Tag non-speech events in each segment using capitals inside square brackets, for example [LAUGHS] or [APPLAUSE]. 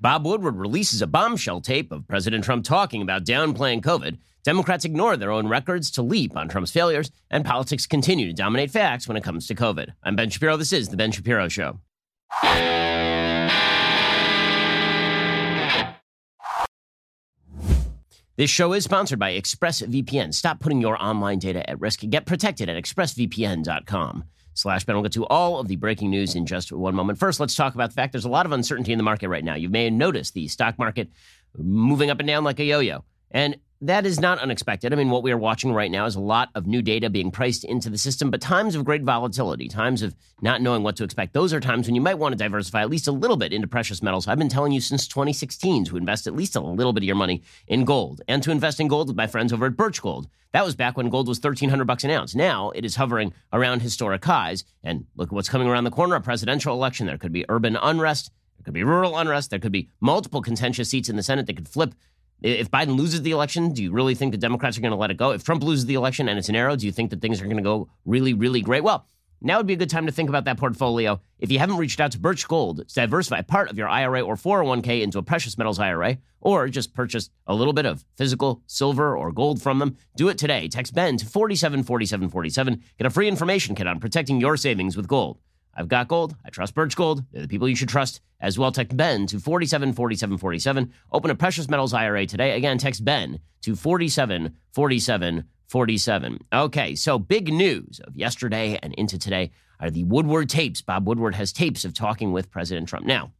Bob Woodward releases a bombshell tape of President Trump talking about downplaying COVID. Democrats ignore their own records to leap on Trump's failures, and politics continue to dominate facts when it comes to COVID. I'm Ben Shapiro. This is The Ben Shapiro Show. This show is sponsored by ExpressVPN. Stop putting your online data at risk. Get protected at expressvpn.com slash Ben. We'll get to all of the breaking news in just one moment. First, let's talk about the fact there's a lot of uncertainty in the market right now. You may have noticed the stock market moving up and down like a yo-yo. And that is not unexpected. I mean, what we are watching right now is a lot of new data being priced into the system, but times of great volatility, times of not knowing what to expect, those are times when you might want to diversify at least a little bit into precious metals. I've been telling you since 2016 to invest at least a little bit of your money in gold and to invest in gold with my friends over at Birch Gold. That was back when gold was 1300 bucks an ounce. Now it is hovering around historic highs. And look at what's coming around the corner, a presidential election. There could be urban unrest. There could be rural unrest. There could be multiple contentious seats in the Senate that could flip if Biden loses the election, do you really think the Democrats are going to let it go? If Trump loses the election and it's an arrow, do you think that things are going to go really, really great? Well, now would be a good time to think about that portfolio. If you haven't reached out to Birch Gold to diversify part of your IRA or 401k into a precious metals IRA, or just purchase a little bit of physical silver or gold from them, do it today. Text Ben to 474747. Get a free information kit on protecting your savings with gold. I've got gold. I trust Birch Gold. They're the people you should trust as well. Text Ben to 474747. Open a precious metals IRA today. Again, text Ben to 474747. Okay, so big news of yesterday and into today are the Woodward tapes. Bob Woodward has tapes of talking with President Trump. Now,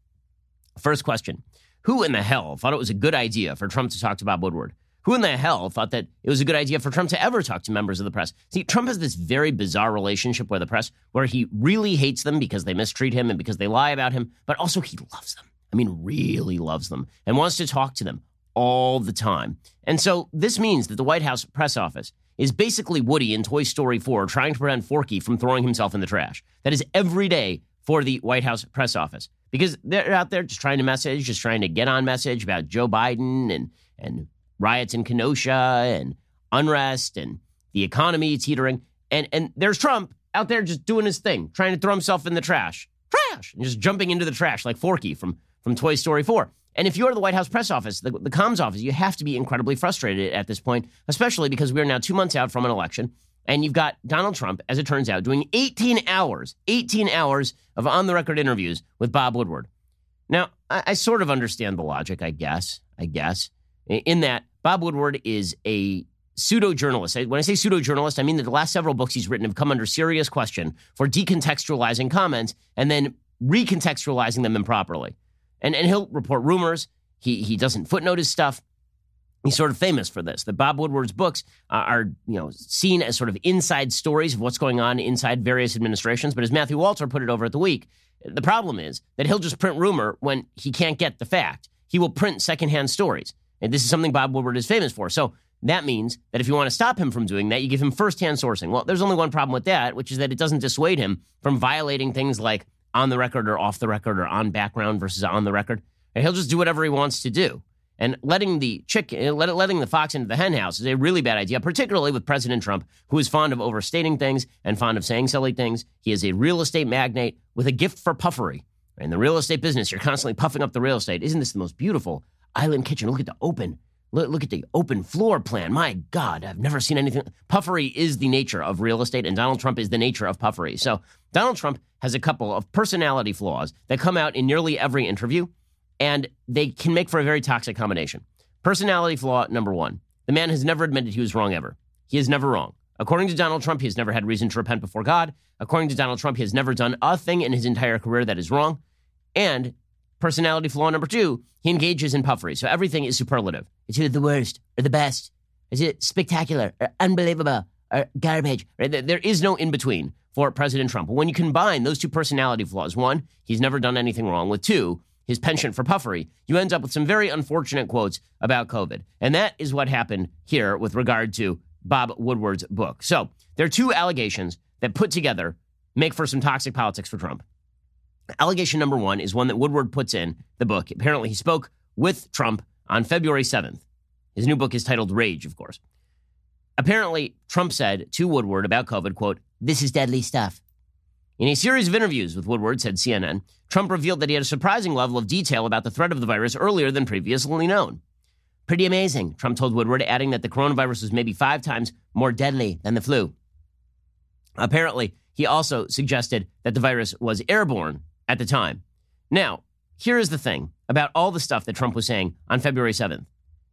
first question Who in the hell thought it was a good idea for Trump to talk to Bob Woodward? Who in the hell thought that it was a good idea for Trump to ever talk to members of the press? See, Trump has this very bizarre relationship with the press where he really hates them because they mistreat him and because they lie about him, but also he loves them. I mean, really loves them and wants to talk to them all the time. And so this means that the White House press office is basically Woody in Toy Story 4 trying to prevent Forky from throwing himself in the trash. That is every day for the White House press office because they're out there just trying to message, just trying to get on message about Joe Biden and and riots in Kenosha and unrest and the economy teetering. And, and there's Trump out there just doing his thing, trying to throw himself in the trash. Trash! And just jumping into the trash like Forky from, from Toy Story 4. And if you're the White House press office, the, the comms office, you have to be incredibly frustrated at this point, especially because we are now two months out from an election. And you've got Donald Trump, as it turns out, doing 18 hours, 18 hours of on the record interviews with Bob Woodward. Now, I, I sort of understand the logic, I guess, I guess, in that Bob Woodward is a pseudo journalist. When I say pseudo journalist, I mean that the last several books he's written have come under serious question for decontextualizing comments and then recontextualizing them improperly. And, and he'll report rumors. He, he doesn't footnote his stuff. He's sort of famous for this. That Bob Woodward's books are, you know, seen as sort of inside stories of what's going on inside various administrations. But as Matthew Walther put it over at the week, the problem is that he'll just print rumor when he can't get the fact. He will print secondhand stories. And this is something Bob Woodward is famous for. So that means that if you want to stop him from doing that, you give him firsthand sourcing. Well, there's only one problem with that, which is that it doesn't dissuade him from violating things like on the record or off the record or on background versus on the record. And he'll just do whatever he wants to do. And letting the chick, eh, letting the fox into the henhouse is a really bad idea, particularly with President Trump, who is fond of overstating things and fond of saying silly things. He is a real estate magnate with a gift for puffery. In the real estate business, you're constantly puffing up the real estate. Isn't this the most beautiful island kitchen. Look at the open. Look, at the open floor plan. My God, I've never seen anything. Puffery is the nature of real estate, and Donald Trump is the nature of puffery. So Donald Trump has a couple of personality flaws that come out in nearly every interview, and they can make for a very toxic combination. Personality flaw number one the man has never admitted he was wrong ever. He is never wrong. According to Donald Trump, he has never had reason to repent before God. According to Donald Trump, he has never done a thing in his entire career that is wrong. And personality flaw number two, he engages in puffery. So everything is superlative. It's either the worst or the best. Is it spectacular or unbelievable or garbage? Right? There is no in between for President Trump. When you combine those two personality flaws, one, he's never done anything wrong, with two, his penchant for puffery, you end up with some very unfortunate quotes about COVID. And that is what happened here with regard to Bob Woodward's book. So there are two allegations that put together make for some toxic politics for Trump. Allegation number one is one that Woodward puts in the book. Apparently, he spoke with Trump on February 7th. His new book is titled Rage, of course. Apparently, Trump said to Woodward about COVID, quote, this is deadly stuff. In a series of interviews with Woodward, said CNN, Trump revealed that he had a surprising level of detail about the threat of the virus earlier than previously known. Pretty amazing, Trump told Woodward, adding that the coronavirus was maybe five times more deadly than the flu. Apparently, he also suggested that the virus was airborne at the time. Now, here is the thing about all the stuff that Trump was saying on February 7th.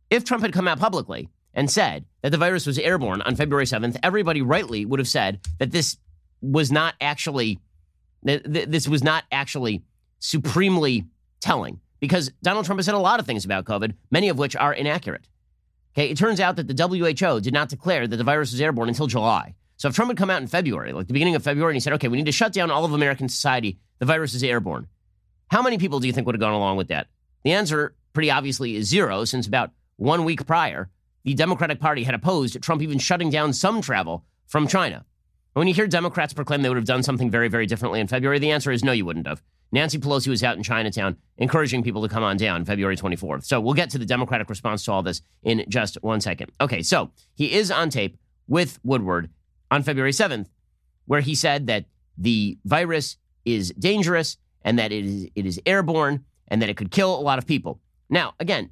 If Trump had come out publicly and said that the virus was airborne on February 7th, everybody rightly would have said that this was not actually this was not actually supremely telling because Donald Trump has said a lot of things about COVID, many of which are inaccurate. Okay, it turns out that the WHO did not declare that the virus was airborne until July. So if Trump had come out in February, like the beginning of February, and he said, okay, we need to shut down all of American society, the virus is airborne. How many people do you think would have gone along with that? The answer, pretty obviously, is zero, since about one week prior, the Democratic Party had opposed Trump even shutting down some travel from China. When you hear Democrats proclaim they would have done something very, very differently in February, the answer is no, you wouldn't have. Nancy Pelosi was out in Chinatown encouraging people to come on down February 24th. So we'll get to the Democratic response to all this in just one second. Okay, so he is on tape with Woodward on February 7th, where he said that the virus is dangerous and that it is, it is airborne and that it could kill a lot of people. Now, again,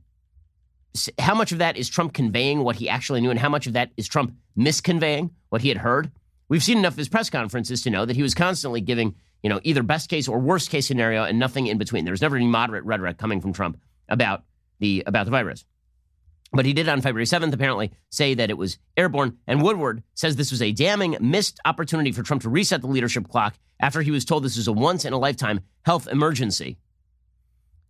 how much of that is Trump conveying what he actually knew and how much of that is Trump misconveying what he had heard? We've seen enough of his press conferences to know that he was constantly giving, you know, either best case or worst case scenario and nothing in between. There was never any moderate rhetoric coming from Trump about the about the virus. But he did on February 7th apparently say that it was airborne. And Woodward says this was a damning missed opportunity for Trump to reset the leadership clock after he was told this was a once in a lifetime health emergency.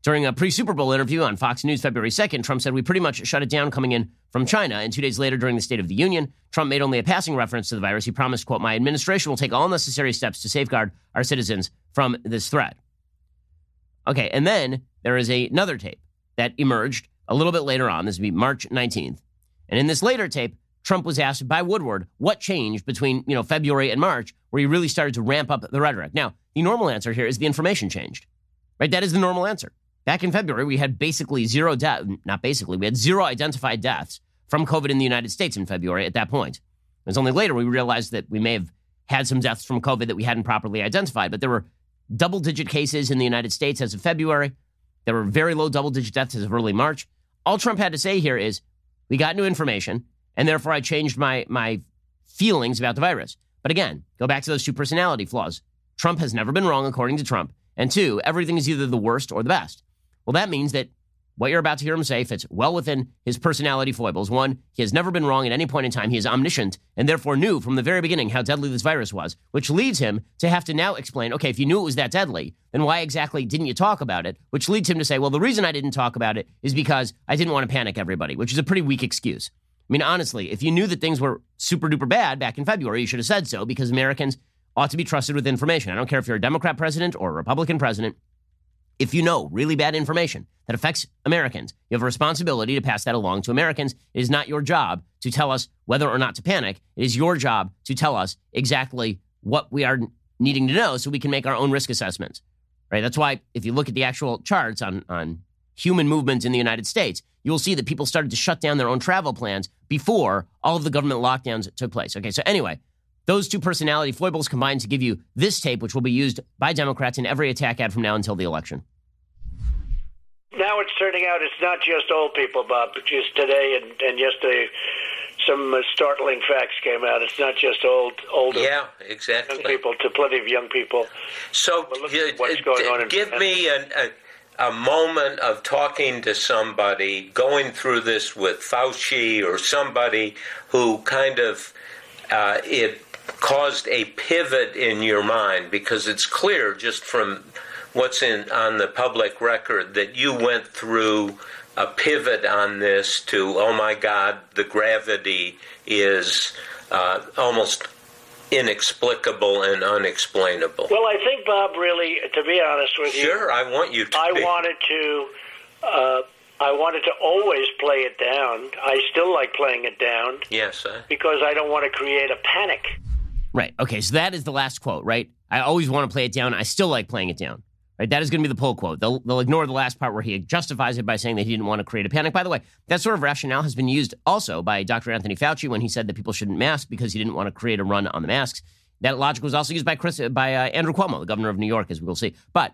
During a pre Super Bowl interview on Fox News February 2nd, Trump said we pretty much shut it down coming in from China. And two days later, during the State of the Union, Trump made only a passing reference to the virus. He promised, quote, my administration will take all necessary steps to safeguard our citizens from this threat. Okay, and then there is a, another tape that emerged a little bit later on. This would be March 19th. And in this later tape, Trump was asked by Woodward what changed between, you know, February and March where he really started to ramp up the rhetoric. Now, the normal answer here is the information changed. Right? That is the normal answer. Back in February, we had basically zero death, not basically, we had zero identified deaths from COVID in the United States in February at that point. It was only later we realized that we may have had some deaths from COVID that we hadn't properly identified, but there were double digit cases in the United States as of February. There were very low double digit deaths as of early March. All Trump had to say here is, we got new information, and therefore I changed my, my feelings about the virus. But again, go back to those two personality flaws. Trump has never been wrong, according to Trump. And two, everything is either the worst or the best. Well, that means that what you're about to hear him say fits well within his personality foibles. One, he has never been wrong at any point in time. He is omniscient and therefore knew from the very beginning how deadly this virus was, which leads him to have to now explain okay, if you knew it was that deadly, then why exactly didn't you talk about it? Which leads him to say, well, the reason I didn't talk about it is because I didn't want to panic everybody, which is a pretty weak excuse. I mean, honestly, if you knew that things were super duper bad back in February, you should have said so because Americans ought to be trusted with information. I don't care if you're a Democrat president or a Republican president. If you know really bad information that affects Americans, you have a responsibility to pass that along to Americans. It is not your job to tell us whether or not to panic. It is your job to tell us exactly what we are needing to know so we can make our own risk assessments. Right? That's why if you look at the actual charts on, on human movements in the United States, you'll see that people started to shut down their own travel plans before all of the government lockdowns took place. Okay, so anyway, those two personality foibles combined to give you this tape, which will be used by Democrats in every attack ad from now until the election. Now it's turning out it's not just old people, Bob. Just today and, and yesterday, some startling facts came out. It's not just old, older. Yeah, exactly. Young people to plenty of young people. So, what's going on? Give me an, a, a moment of talking to somebody, going through this with Fauci or somebody who kind of uh, it caused a pivot in your mind because it's clear just from what's in on the public record that you went through a pivot on this to oh my god the gravity is uh, almost inexplicable and unexplainable well i think bob really to be honest with you sure i want you to i be. wanted to uh, I wanted to always play it down. I still like playing it down. Yes, sir. because I don't want to create a panic. Right. Okay. So that is the last quote, right? I always want to play it down. I still like playing it down. Right. That is going to be the pull quote. They'll, they'll ignore the last part where he justifies it by saying that he didn't want to create a panic. By the way, that sort of rationale has been used also by Dr. Anthony Fauci when he said that people shouldn't mask because he didn't want to create a run on the masks. That logic was also used by Chris, by uh, Andrew Cuomo, the governor of New York, as we will see. But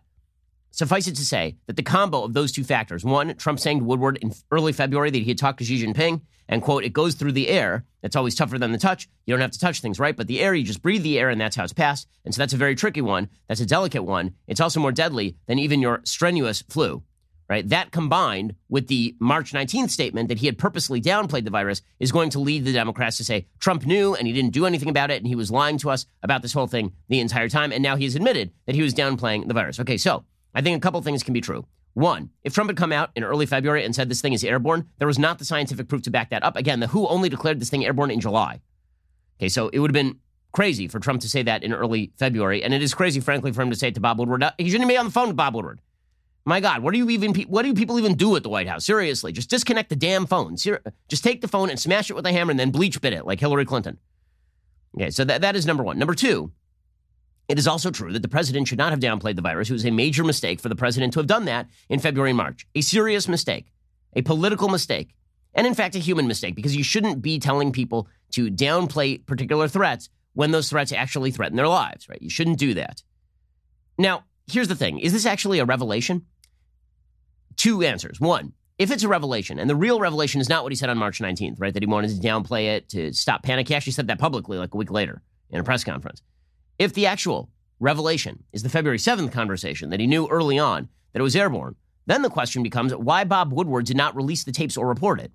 suffice it to say that the combo of those two factors one, Trump saying to Woodward in early February that he had talked to Xi Jinping, and quote, it goes through the air. It's always tougher than the touch. You don't have to touch things, right? But the air, you just breathe the air, and that's how it's passed. And so that's a very tricky one. That's a delicate one. It's also more deadly than even your strenuous flu right? That combined with the March 19th statement that he had purposely downplayed the virus is going to lead the Democrats to say Trump knew and he didn't do anything about it and he was lying to us about this whole thing the entire time. And now he has admitted that he was downplaying the virus. Okay, so I think a couple things can be true. One, if Trump had come out in early February and said this thing is airborne, there was not the scientific proof to back that up. Again, the WHO only declared this thing airborne in July. Okay, so it would have been crazy for Trump to say that in early February. And it is crazy, frankly, for him to say it to Bob Woodward. He shouldn't be on the phone with Bob Woodward. My God, what do you even what do people even do at the White House? Seriously, just disconnect the damn phone. Just take the phone and smash it with a hammer and then bleach bit it like Hillary Clinton. Okay, so that, that is number one. Number two, it is also true that the president should not have downplayed the virus. It was a major mistake for the president to have done that in February and March. A serious mistake, a political mistake, and in fact, a human mistake because you shouldn't be telling people to downplay particular threats when those threats actually threaten their lives, right? You shouldn't do that. Now, here's the thing is this actually a revelation? Two answers. One, if it's a revelation, and the real revelation is not what he said on March 19th, right? That he wanted to downplay it to stop panic. He actually said that publicly like a week later in a press conference. If the actual revelation is the February 7th conversation that he knew early on that it was airborne, then the question becomes why Bob Woodward did not release the tapes or report it.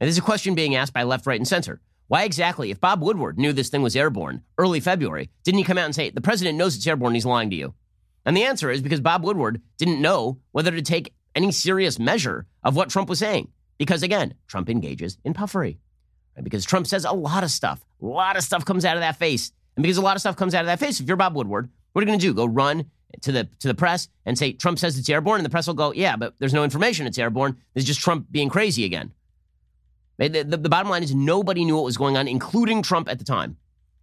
And this is a question being asked by left, right, and center. Why exactly, if Bob Woodward knew this thing was airborne early February, didn't he come out and say, the president knows it's airborne, he's lying to you? And the answer is because Bob Woodward didn't know whether to take any serious measure of what Trump was saying. Because again, Trump engages in puffery. Because Trump says a lot of stuff. A lot of stuff comes out of that face. And because a lot of stuff comes out of that face, if you're Bob Woodward, what are you going to do? Go run to the to the press and say Trump says it's airborne, and the press will go, yeah, but there's no information it's airborne. There's just Trump being crazy again. The, the, the bottom line is nobody knew what was going on, including Trump at the time.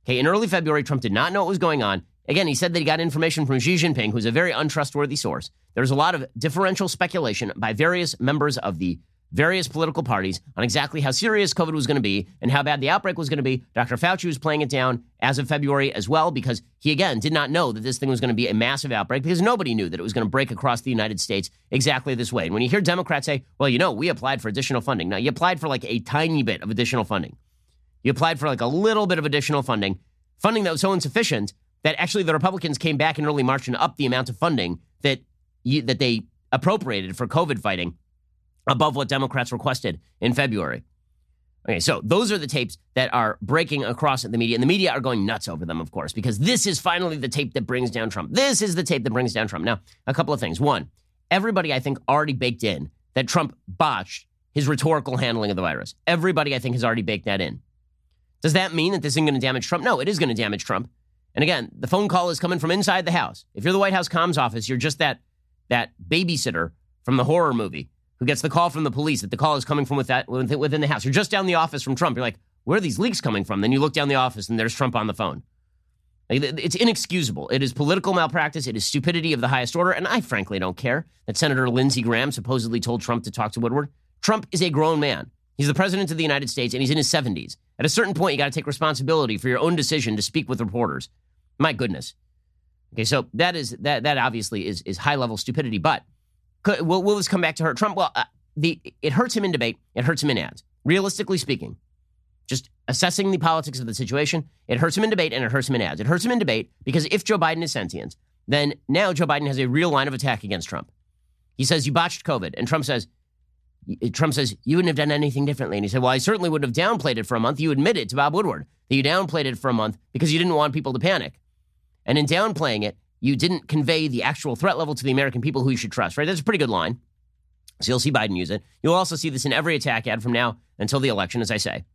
Okay, in early February, Trump did not know what was going on. Again, he said that he got information from Xi Jinping, who's a very untrustworthy source. There's a lot of differential speculation by various members of the various political parties on exactly how serious COVID was going to be and how bad the outbreak was going to be. Dr. Fauci was playing it down as of February as well because he, again, did not know that this thing was going to be a massive outbreak because nobody knew that it was going to break across the United States exactly this way. And when you hear Democrats say, well, you know, we applied for additional funding. Now, you applied for like a tiny bit of additional funding. You applied for like a little bit of additional funding, funding that was so insufficient that actually the Republicans came back in early March and upped the amount of funding that you, that they appropriated for COVID fighting above what Democrats requested in February. Okay, so those are the tapes that are breaking across the media, and the media are going nuts over them, of course, because this is finally the tape that brings down Trump. This is the tape that brings down Trump. Now, a couple of things. One, everybody, I think, already baked in that Trump botched his rhetorical handling of the virus. Everybody, I think, has already baked that in. Does that mean that this isn't going to damage Trump? No, it is going to damage Trump and again, the phone call is coming from inside the house. If you're the White House comms office, you're just that that babysitter from the horror movie gets the call from the police that the call is coming from with that, within the house. You're just down the office from Trump. You're like, where are these leaks coming from? Then you look down the office and there's Trump on the phone. It's inexcusable. It is political malpractice. It is stupidity of the highest order. And I frankly don't care that Senator Lindsey Graham supposedly told Trump to talk to Woodward. Trump is a grown man. He's the president of the United States and he's in his 70s. At a certain point, you got to take responsibility for your own decision to speak with reporters. My goodness. Okay, so that is that that obviously is is high level stupidity. But will, will this come back to hurt Trump? Well, uh, the it hurts him in debate. It hurts him in ads. Realistically speaking, just assessing the politics of the situation, it hurts him in debate and it hurts him in ads. It hurts him in debate because if Joe Biden is sentient, then now Joe Biden has a real line of attack against Trump. He says you botched COVID, and Trump says Trump says you wouldn't have done anything differently, and he said, well, I certainly wouldn't have downplayed it for a month. You admitted to Bob Woodward that you downplayed it for a month because you didn't want people to panic. And in downplaying it, you didn't convey the actual threat level to the American people who you should trust, right? That's a pretty good line. So you'll see Biden use it. You'll also see this in every attack ad from now until the election, as I say.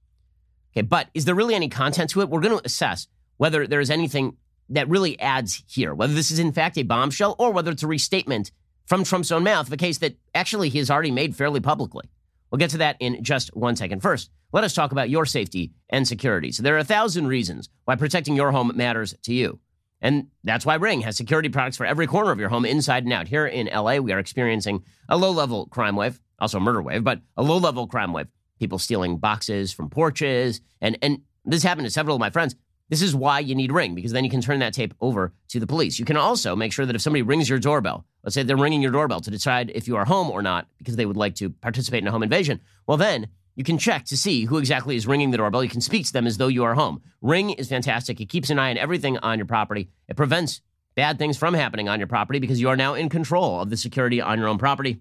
Okay, but is there really any content to it? We're going to assess whether there is anything that really adds here, whether this is in fact a bombshell or whether it's a restatement from Trump's own mouth of a case that actually he has already made fairly publicly. We'll get to that in just one second. First, let us talk about your safety and security. So there are a thousand reasons why protecting your home matters to you. And that's why Ring has security products for every corner of your home, inside and out. Here in LA, we are experiencing a low level crime wave, also a murder wave, but a low level crime wave. People stealing boxes from porches. And, and this happened to several of my friends. This is why you need Ring, because then you can turn that tape over to the police. You can also make sure that if somebody rings your doorbell, let's say they're ringing your doorbell to decide if you are home or not, because they would like to participate in a home invasion, well, then you can check to see who exactly is ringing the doorbell. You can speak to them as though you are home. Ring is fantastic. It keeps an eye on everything on your property. It prevents bad things from happening on your property because you are now in control of the security on your own property.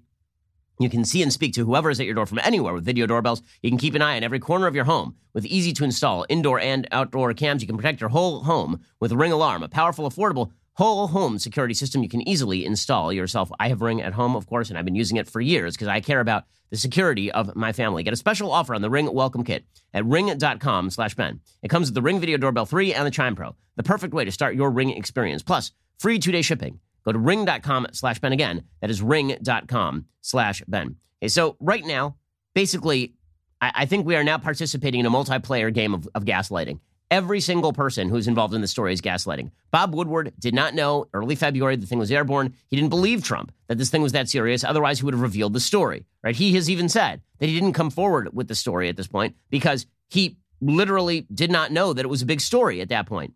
You can see and speak to whoever is at your door from anywhere with video doorbells. You can keep an eye on every corner of your home with easy to install indoor and outdoor cams. You can protect your whole home with Ring Alarm, a powerful, affordable whole home security system you can easily install yourself. I have Ring at home, of course, and I've been using it for years because I care about the security of my family. Get a special offer on the Ring Welcome Kit at ring.com slash Ben. It comes with the Ring Video Doorbell 3 and the Chime Pro, the perfect way to start your Ring experience. Plus, free two-day shipping. Go to ring.com slash Ben again. That is ring.com slash Ben. Okay, so right now, basically, I, I, think we are now participating in a multiplayer game of, of gaslighting. Every single person who's involved in the story is gaslighting. Bob Woodward did not know early February the thing was airborne. He didn't believe Trump that this thing was that serious. Otherwise, he would have revealed the story, right? He has even said that he didn't come forward with the story at this point because he literally did not know that it was a big story at that point.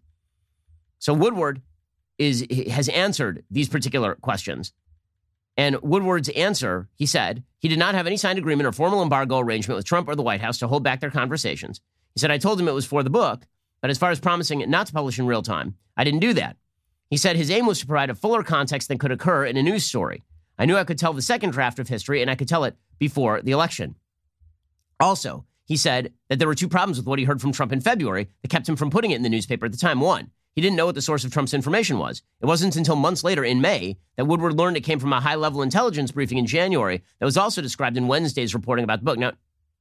So Woodward is has answered these particular questions. And Woodward's answer, he said, he did not have any signed agreement or formal embargo arrangement with Trump or the White House to hold back their conversations. He said, I told him it was for the book, but as far as promising it not to publish in real time, I didn't do that. He said his aim was to provide a fuller context than could occur in a news story. I knew I could tell the second draft of history, and I could tell it before the election. Also, he said that there were two problems with what he heard from Trump in February that kept him from putting it in the newspaper at the time. One, he didn't know what the source of Trump's information was. It wasn't until months later in May that Woodward learned it came from a high level intelligence briefing in January that was also described in Wednesday's reporting about the book. Now,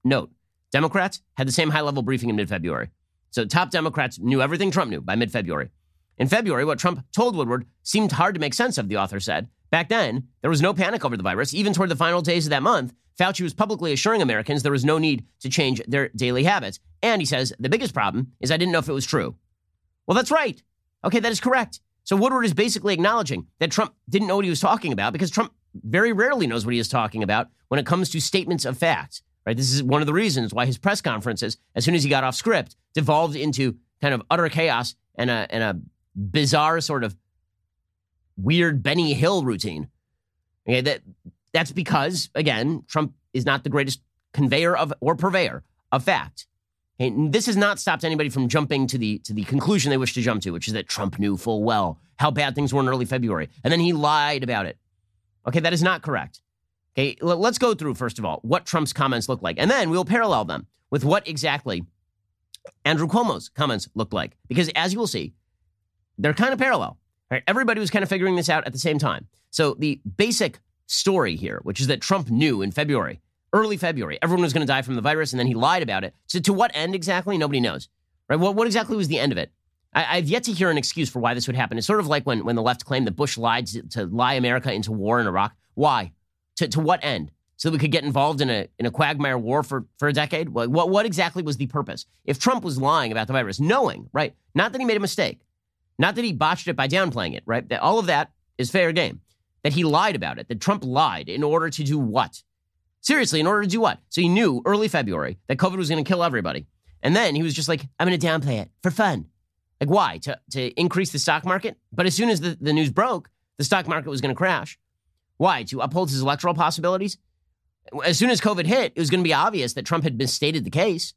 note, Democrats had the same high level briefing in mid February. So top Democrats knew everything Trump knew by mid February. In February, what Trump told Woodward seemed hard to make sense of, the author said. Back then, there was no panic over the virus. Even toward the final days of that month, Fauci was publicly assuring Americans there was no need to change their daily habits. And he says, the biggest problem is I didn't know if it was true. Well, that's right. Okay, that is correct. So Woodward is basically acknowledging that Trump didn't know what he was talking about because Trump very rarely knows what he is talking about when it comes to statements of facts. Right? This is one of the reasons why his press conferences, as soon as he got off script, devolved into kind of utter chaos and a and a bizarre sort of weird Benny Hill routine. Okay, that that's because again, Trump is not the greatest conveyor of or purveyor of fact. And this has not stopped anybody from jumping to the to the conclusion they wish to jump to, which is that Trump knew full well how bad things were in early February, and then he lied about it. Okay, that is not correct. Okay, let's go through, first of all, what Trump's comments look like, and then we'll parallel them with what exactly Andrew Cuomo's comments looked like. Because as you will see, they're kind of parallel. Right? Everybody was kind of figuring this out at the same time. So the basic story here, which is that Trump knew in February, early February, everyone was going to die from the virus, and then he lied about it. So to what end exactly? Nobody knows. Right? What, what exactly was the end of it? I, have yet to hear an excuse for why this would happen. It's sort of like when, when the left claimed that Bush lied to, to lie America into war in Iraq. Why? To, to what end? So that we could get involved in a, in a quagmire war for, for a decade? What, what, what exactly was the purpose? If Trump was lying about the virus, knowing, right? Not that he made a mistake, not that he botched it by downplaying it, right? That all of that is fair game. That he lied about it, that Trump lied in order to do what? Seriously, in order to do what? So he knew early February that COVID was going to kill everybody. And then he was just like, I'm going to downplay it for fun. Like, why? To, to increase the stock market? But as soon as the, the news broke, the stock market was going to crash. Why? To uphold his electoral possibilities? As soon as COVID hit, it was going to be obvious that Trump had misstated the case,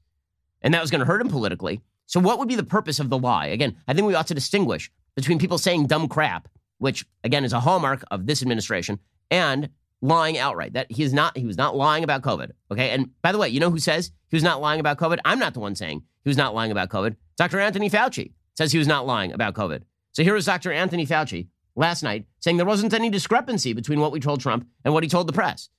and that was going to hurt him politically. So, what would be the purpose of the lie? Again, I think we ought to distinguish between people saying dumb crap, which, again, is a hallmark of this administration, and lying outright. That he is not he was not lying about COVID. Okay. And by the way, you know who says he was not lying about COVID? I'm not the one saying he was not lying about COVID. Dr. Anthony Fauci says he was not lying about COVID. So here is Dr. Anthony Fauci last night saying there wasn't any discrepancy between what we told Trump and what he told the press.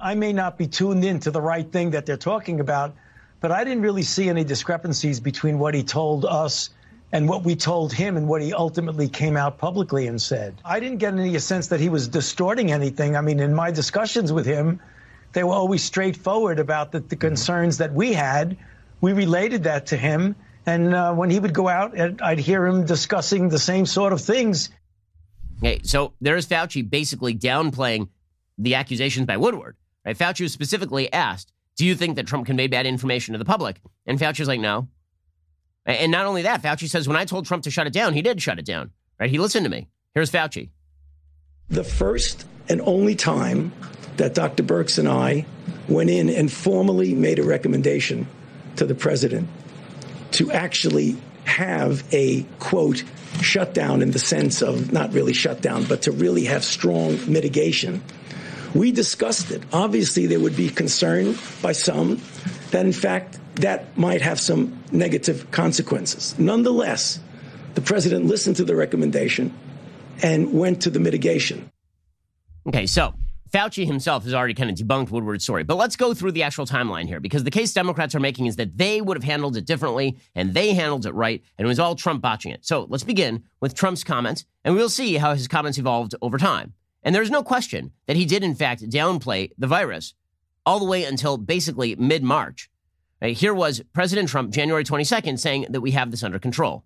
I may not be tuned in to the right thing that they're talking about, but I didn't really see any discrepancies between what he told us and what we told him and what he ultimately came out publicly and said. I didn't get any sense that he was distorting anything. I mean, in my discussions with him, they were always straightforward about the, the mm-hmm. concerns that we had. We related that to him. And uh, when he would go out, I'd hear him discussing the same sort of things. Okay, so there's Fauci basically downplaying the accusations by Woodward. Right? Fauci was specifically asked, "Do you think that Trump conveyed bad information to the public?" And Fauci was like, "No." And not only that, Fauci says when I told Trump to shut it down, he did shut it down. Right? He listened to me. Here's Fauci. The first and only time that Dr. Birx and I went in and formally made a recommendation to the president to actually have a quote shutdown in the sense of not really shutdown, but to really have strong mitigation. We discussed it. Obviously, there would be concern by some that, in fact, that might have some negative consequences. Nonetheless, the president listened to the recommendation and went to the mitigation. Okay, so Fauci himself has already kind of debunked Woodward's story. But let's go through the actual timeline here because the case Democrats are making is that they would have handled it differently and they handled it right, and it was all Trump botching it. So let's begin with Trump's comments, and we'll see how his comments evolved over time. And there's no question that he did, in fact, downplay the virus all the way until basically mid March. Right, here was President Trump, January 22nd, saying that we have this under control.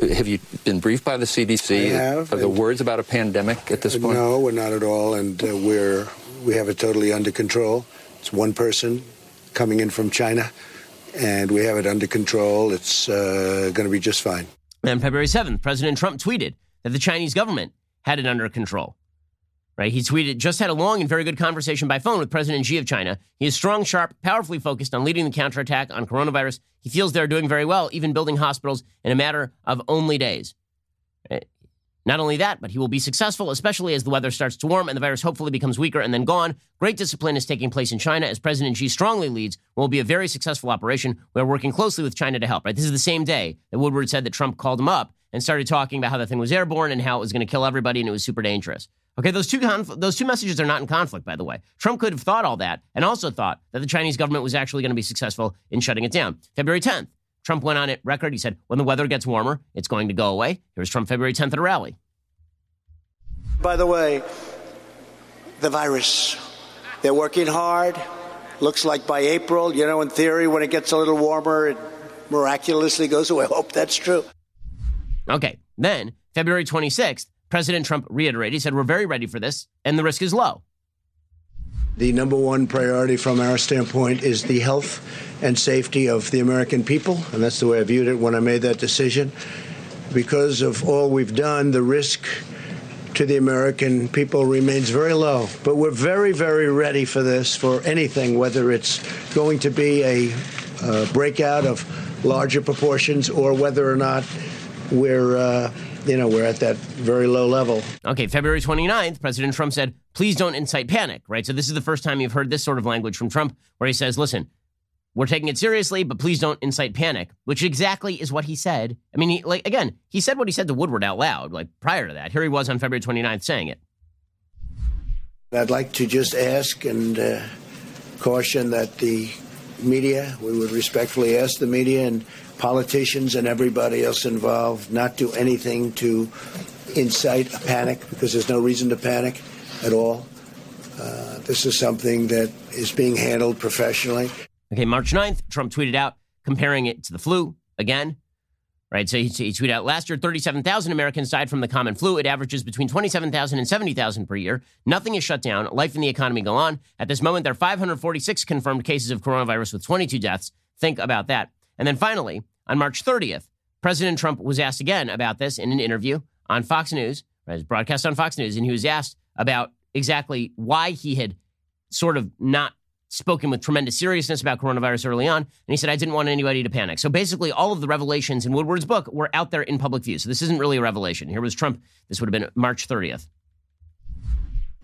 Have you been briefed by the CDC? I have. Are there words about a pandemic at this point? No, we're not at all, and uh, we're we have it totally under control. It's one person coming in from China, and we have it under control. It's uh, going to be just fine. On February 7th, President Trump tweeted that the Chinese government had it under control. Right? He tweeted, just had a long and very good conversation by phone with President Xi of China. He is strong, sharp, powerfully focused on leading the counterattack on coronavirus. He feels they're doing very well, even building hospitals in a matter of only days. Right? Not only that, but he will be successful, especially as the weather starts to warm and the virus hopefully becomes weaker and then gone. Great discipline is taking place in China as President Xi strongly leads. Will be a very successful operation. We're working closely with China to help. Right? This is the same day that Woodward said that Trump called him up and started talking about how the thing was airborne and how it was going to kill everybody and it was super dangerous. Okay, those two conf- those two messages are not in conflict, by the way. Trump could have thought all that and also thought that the Chinese government was actually going to be successful in shutting it down. February 10th, Trump went on it record. He said, "When the weather gets warmer, it's going to go away." Here's Trump February 10th at a rally. By the way, the virus, they're working hard. Looks like by April, you know, in theory, when it gets a little warmer, it miraculously goes away. [LAUGHS] I hope that's true. Okay, then February 26th, President Trump reiterated, he said, We're very ready for this, and the risk is low. The number one priority from our standpoint is the health and safety of the American people, and that's the way I viewed it when I made that decision. Because of all we've done, the risk to the American people remains very low. But we're very, very ready for this, for anything, whether it's going to be a uh, breakout of larger proportions or whether or not we're. Uh, you know, we're at that very low level. Okay, February 29th, President Trump said, please don't incite panic, right? So this is the first time you've heard this sort of language from Trump where he says, listen, we're taking it seriously, but please don't incite panic, which exactly is what he said. I mean, he, like, again, he said what he said to Woodward out loud, like prior to that. Here he was on February 29th saying it. I'd like to just ask and uh, caution that the media, we would respectfully ask the media and politicians and everybody else involved not do anything to incite a panic because there's no reason to panic at all. Uh, this is something that is being handled professionally. Okay, March 9th, Trump tweeted out comparing it to the flu again. Right, so he, he tweeted out last year 37,000 Americans died from the common flu. It averages between 27,000 and 70,000 per year. Nothing is shut down. Life and the economy go on. At this moment, there are 546 confirmed cases of coronavirus with 22 deaths. Think about that. And then finally, on March 30th, President Trump was asked again about this in an interview on Fox News, right, was broadcast on Fox News, and he was asked about exactly why he had sort of not spoken with tremendous seriousness about coronavirus early on. And he said, I didn't want anybody to panic. So basically, all of the revelations in Woodward's book were out there in public view. So this isn't really a revelation. Here was Trump. This would have been March 30th.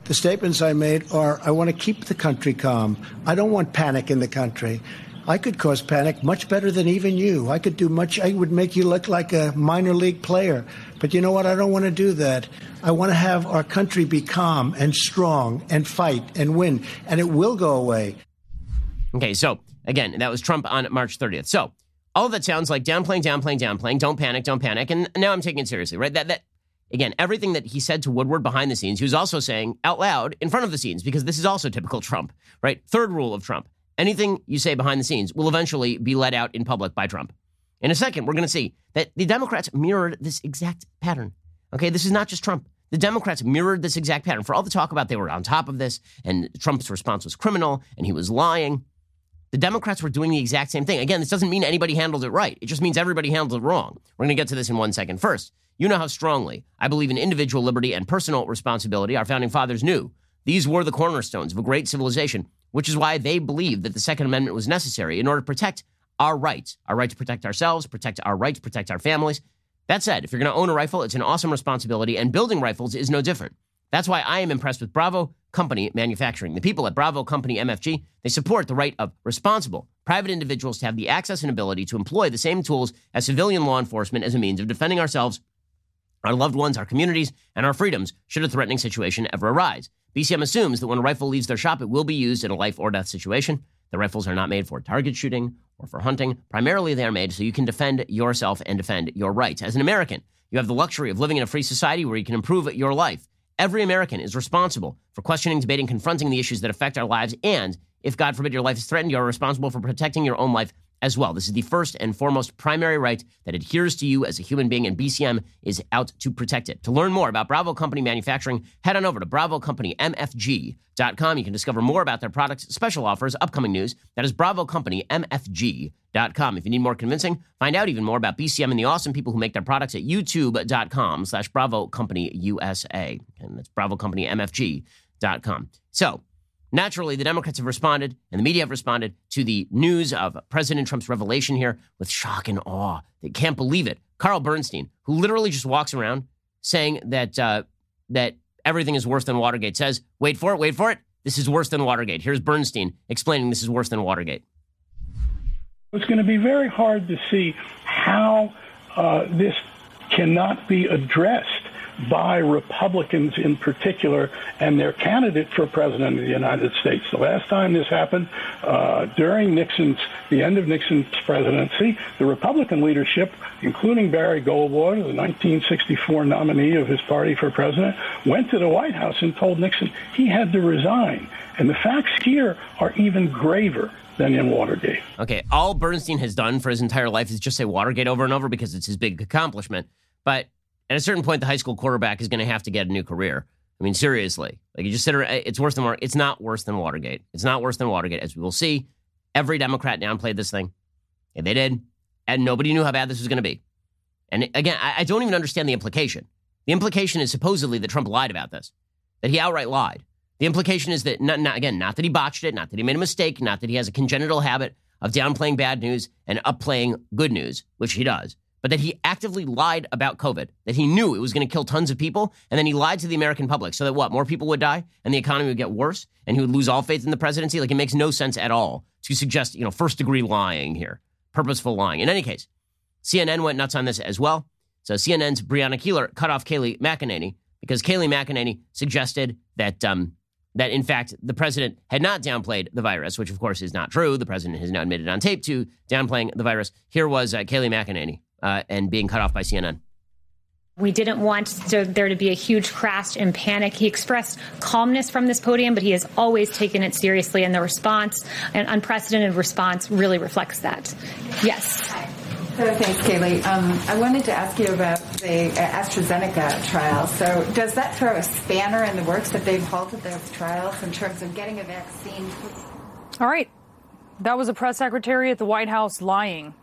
The statements I made are I want to keep the country calm. I don't want panic in the country. I could cause panic much better than even you. I could do much, I would make you look like a minor league player. But you know what? I don't want to do that. I want to have our country be calm and strong and fight and win, and it will go away. Okay, so again, that was Trump on March 30th. So all that sounds like downplaying, downplaying, downplaying. Don't panic, don't panic. And now I'm taking it seriously, right? That that again, everything that he said to Woodward behind the scenes, he was also saying out loud in front of the scenes because this is also typical Trump, right? Third rule of Trump: anything you say behind the scenes will eventually be let out in public by Trump. In a second, we're going to see that the Democrats mirrored this exact pattern. Okay, this is not just Trump. The Democrats mirrored this exact pattern. For all the talk about they were on top of this and Trump's response was criminal and he was lying, The Democrats were doing the exact same thing. Again, this doesn't mean anybody handled it right. It just means everybody handled it wrong. We're going to get to this in one second. First, you know how strongly I believe in individual liberty and personal responsibility. Our founding fathers knew these were the cornerstones of a great civilization, which is why they believe that the Second Amendment was necessary in order to protect our rights, our right to protect ourselves, protect our rights, protect our families. That said, if you're going to own a rifle, it's an awesome responsibility, and building rifles is no different. That's why I am impressed with Bravo Company Manufacturing. The people at Bravo Company MFG, they support the right of responsible private individuals to have the access and ability to employ the same tools as civilian law enforcement as a means of defending ourselves, our loved ones, our communities, and our freedoms should a threatening situation ever arise. BCM assumes that when a rifle leaves their shop, it will be used in a life or death situation. The rifles are not made for target shooting or for hunting. Primarily, they are made so you can defend yourself and defend your rights. As an American, you have the luxury of living in a free society where you can improve your life. Every American is responsible for questioning, debating, confronting the issues that affect our lives. And if, God forbid, your life is threatened, you're responsible for protecting your own life as well. This is the first and foremost primary right that adheres to you as a human being, and BCM is out to protect it. To learn more about Bravo Company Manufacturing, head on over to BravoCompanyMFG.com. You can discover more about their products, special offers, upcoming news. That is BravoCompanyMFG.com. If you need more convincing, find out even more about BCM and the awesome people who make their products at YouTube.com slash Bravo Company USA. And that's Bravo Company BravoCompanyMFG.com. So, Naturally, the Democrats have responded and the media have responded to the news of President Trump's revelation here with shock and awe. They can't believe it. Carl Bernstein, who literally just walks around saying that uh, that everything is worse than Watergate, says, "Wait for it, wait for it. This is worse than Watergate." Here's Bernstein explaining this is worse than Watergate. It's going to be very hard to see how uh, this cannot be addressed by Republicans in particular and their candidate for president of the United States. The last time this happened, uh, during Nixon's, the end of Nixon's presidency, the Republican leadership, including Barry Goldwater, the 1964 nominee of his party for president, went to the White House and told Nixon he had to resign. And the facts here are even graver than in Watergate. Okay, all Bernstein has done for his entire life is just say Watergate over and over because it's his big accomplishment. But at a certain point, the high school quarterback is going to have to get a new career. I mean, seriously, like you just said, it's worse than it's not worse than Watergate. It's not worse than Watergate, as we will see. Every Democrat downplayed this thing, and they did, and nobody knew how bad this was going to be. And again, I, I don't even understand the implication. The implication is supposedly that Trump lied about this, that he outright lied. The implication is that, not, not, again, not that he botched it, not that he made a mistake, not that he has a congenital habit of downplaying bad news and upplaying good news, which he does but that he actively lied about COVID, that he knew it was going to kill tons of people, and then he lied to the American public so that what, more people would die and the economy would get worse and he would lose all faith in the presidency? Like it makes no sense at all to suggest, you know, first degree lying here, purposeful lying. In any case, CNN went nuts on this as well. So CNN's Brianna Keilar cut off Kayleigh McEnany because Kayleigh McEnany suggested that um, that in fact the president had not downplayed the virus, which of course is not true. The president has now admitted on tape to downplaying the virus. Here was uh, Kayleigh McEnany uh, and being cut off by CNN. We didn't want to, there to be a huge crash and panic. He expressed calmness from this podium, but he has always taken it seriously, and the response, an unprecedented response, really reflects that. Yes. So thanks, Kayleigh. Um, I wanted to ask you about the AstraZeneca trial. So does that throw a spanner in the works that they've halted those trials in terms of getting a vaccine? All right. That was a press secretary at the White House lying.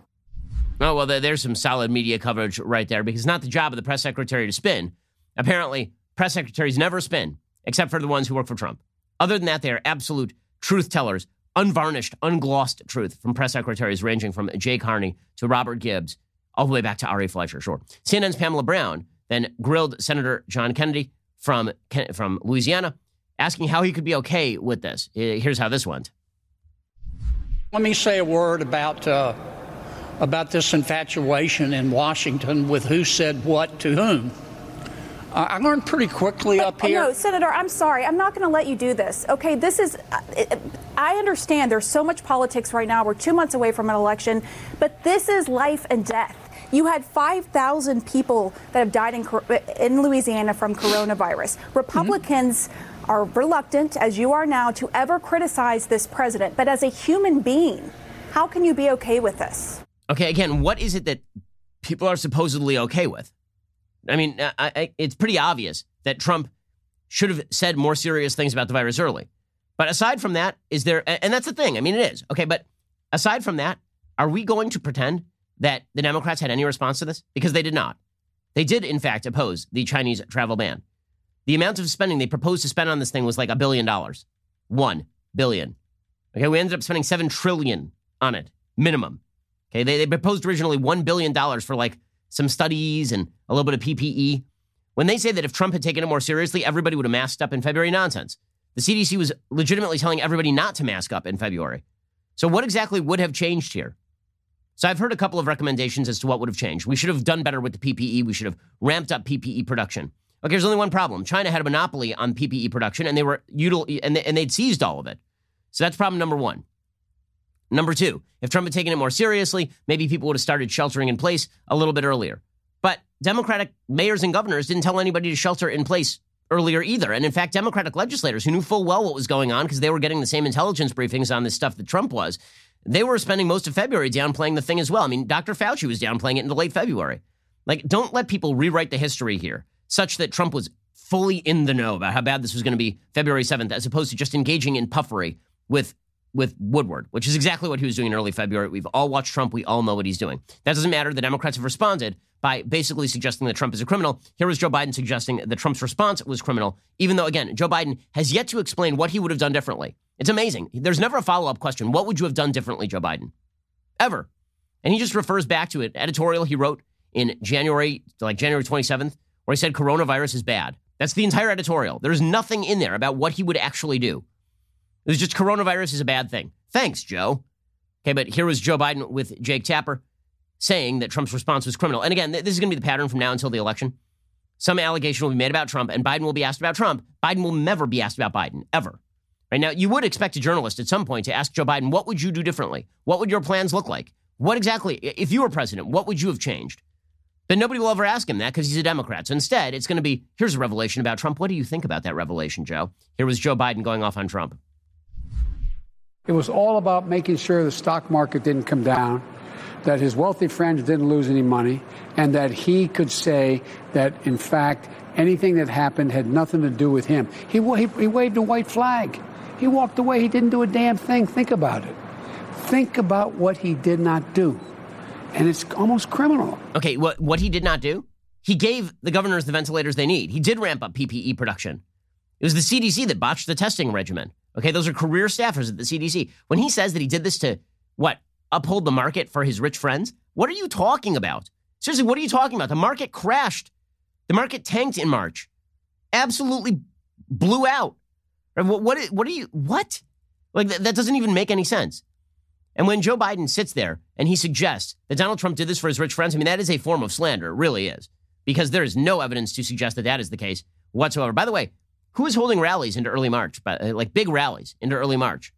Oh, well, there's some solid media coverage right there because it's not the job of the press secretary to spin. Apparently, press secretaries never spin, except for the ones who work for Trump. Other than that, they are absolute truth tellers, unvarnished, unglossed truth from press secretaries ranging from Jay Carney to Robert Gibbs, all the way back to Ari Fleischer, sure. CNN's Pamela Brown then grilled Senator John Kennedy from, from Louisiana, asking how he could be okay with this. Here's how this went. Let me say a word about. Uh about this infatuation in Washington with who said what to whom. I learned pretty quickly but, up here. No, Senator, I'm sorry. I'm not going to let you do this. Okay, this is. I understand there's so much politics right now. We're two months away from an election, but this is life and death. You had 5,000 people that have died in, in Louisiana from coronavirus. Republicans mm-hmm. are reluctant, as you are now, to ever criticize this president. But as a human being, how can you be okay with this? Okay, again, what is it that people are supposedly okay with? I mean, I, I, it's pretty obvious that Trump should have said more serious things about the virus early. But aside from that, is there, and that's the thing, I mean, it is, okay, but aside from that, are we going to pretend that the Democrats had any response to this? Because they did not. They did, in fact, oppose the Chinese travel ban. The amount of spending they proposed to spend on this thing was like a billion dollars. One billion. Okay, we ended up spending seven trillion on it, minimum. Okay, they, they proposed originally one billion dollars for like some studies and a little bit of PPE. When they say that if Trump had taken it more seriously, everybody would have masked up in February, nonsense. The CDC was legitimately telling everybody not to mask up in February. So, what exactly would have changed here? So, I've heard a couple of recommendations as to what would have changed. We should have done better with the PPE. We should have ramped up PPE production. Okay, there's only one problem. China had a monopoly on PPE production, and they were util- and, they, and they'd seized all of it. So that's problem number one. Number two, if Trump had taken it more seriously, maybe people would have started sheltering in place a little bit earlier. But Democratic mayors and governors didn't tell anybody to shelter in place earlier either. And in fact, Democratic legislators who knew full well what was going on because they were getting the same intelligence briefings on this stuff that Trump was, they were spending most of February downplaying the thing as well. I mean, Dr. Fauci was downplaying it into late February. Like, don't let people rewrite the history here such that Trump was fully in the know about how bad this was going to be February 7th, as opposed to just engaging in puffery with with Woodward, which is exactly what he was doing in early February. We've all watched Trump. We all know what he's doing. That doesn't matter. The Democrats have responded by basically suggesting that Trump is a criminal. Here was Joe Biden suggesting that Trump's response was criminal, even though, again, Joe Biden has yet to explain what he would have done differently. It's amazing. There's never a follow up question. What would you have done differently, Joe Biden? Ever. And he just refers back to an editorial he wrote in January, like January 27th, where he said coronavirus is bad. That's the entire editorial. There's nothing in there about what he would actually do. It was just coronavirus is a bad thing. Thanks, Joe. Okay, but here was Joe Biden with Jake Tapper saying that Trump's response was criminal. And again, this is going to be the pattern from now until the election. Some allegation will be made about Trump, and Biden will be asked about Trump. Biden will never be asked about Biden, ever. Right now, you would expect a journalist at some point to ask Joe Biden, what would you do differently? What would your plans look like? What exactly, if you were president, what would you have changed? But nobody will ever ask him that because he's a Democrat. So instead, it's going to be here's a revelation about Trump. What do you think about that revelation, Joe? Here was Joe Biden going off on Trump. It was all about making sure the stock market didn't come down, that his wealthy friends didn't lose any money, and that he could say that, in fact, anything that happened had nothing to do with him. He, he, he waved a white flag. He walked away. He didn't do a damn thing. Think about it. Think about what he did not do and it's almost criminal. Okay, what what he did not do? He gave the governors the ventilators they need. He did ramp up PPE production. It was the CDC that botched the testing regimen. Okay, those are career staffers at the CDC. When he says that he did this to what uphold the market for his rich friends, what are you talking about? Seriously, what are you talking about? The market crashed. The market tanked in March. Absolutely blew out. What, what, what are you, what? Like, that, that doesn't even make any sense. And when Joe Biden sits there and he suggests that Donald Trump did this for his rich friends, I mean, that is a form of slander. It really is. Because there is no evidence to suggest that that is the case whatsoever. By the way, who is holding rallies into early March, uh, like big rallies into early March?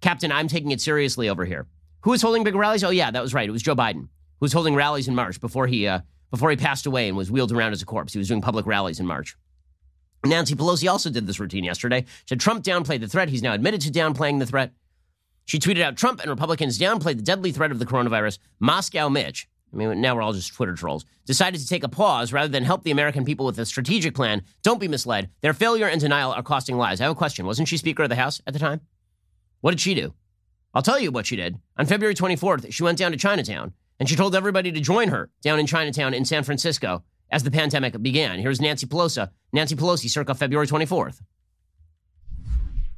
Captain, I'm taking it seriously over here. Who is holding big rallies? Oh, yeah, that was right. It was Joe Biden who was holding rallies in March before he, uh, before he passed away and was wheeled around as a corpse. He was doing public rallies in March. Nancy Pelosi also did this routine yesterday. Said Trump downplayed the threat. He's now admitted to downplaying the threat. She tweeted out Trump and Republicans downplayed the deadly threat of the coronavirus. Moscow Mitch, I mean, now we're all just Twitter trolls, decided to take a pause rather than help the American people with a strategic plan. Don't be misled. Their failure and denial are costing lives. I have a question. Wasn't she Speaker of the House at the time? What did she do? I'll tell you what she did. On February 24th, she went down to Chinatown and she told everybody to join her down in Chinatown in San Francisco as the pandemic began. Here's Nancy Pelosi, Nancy Pelosi circa February 24th.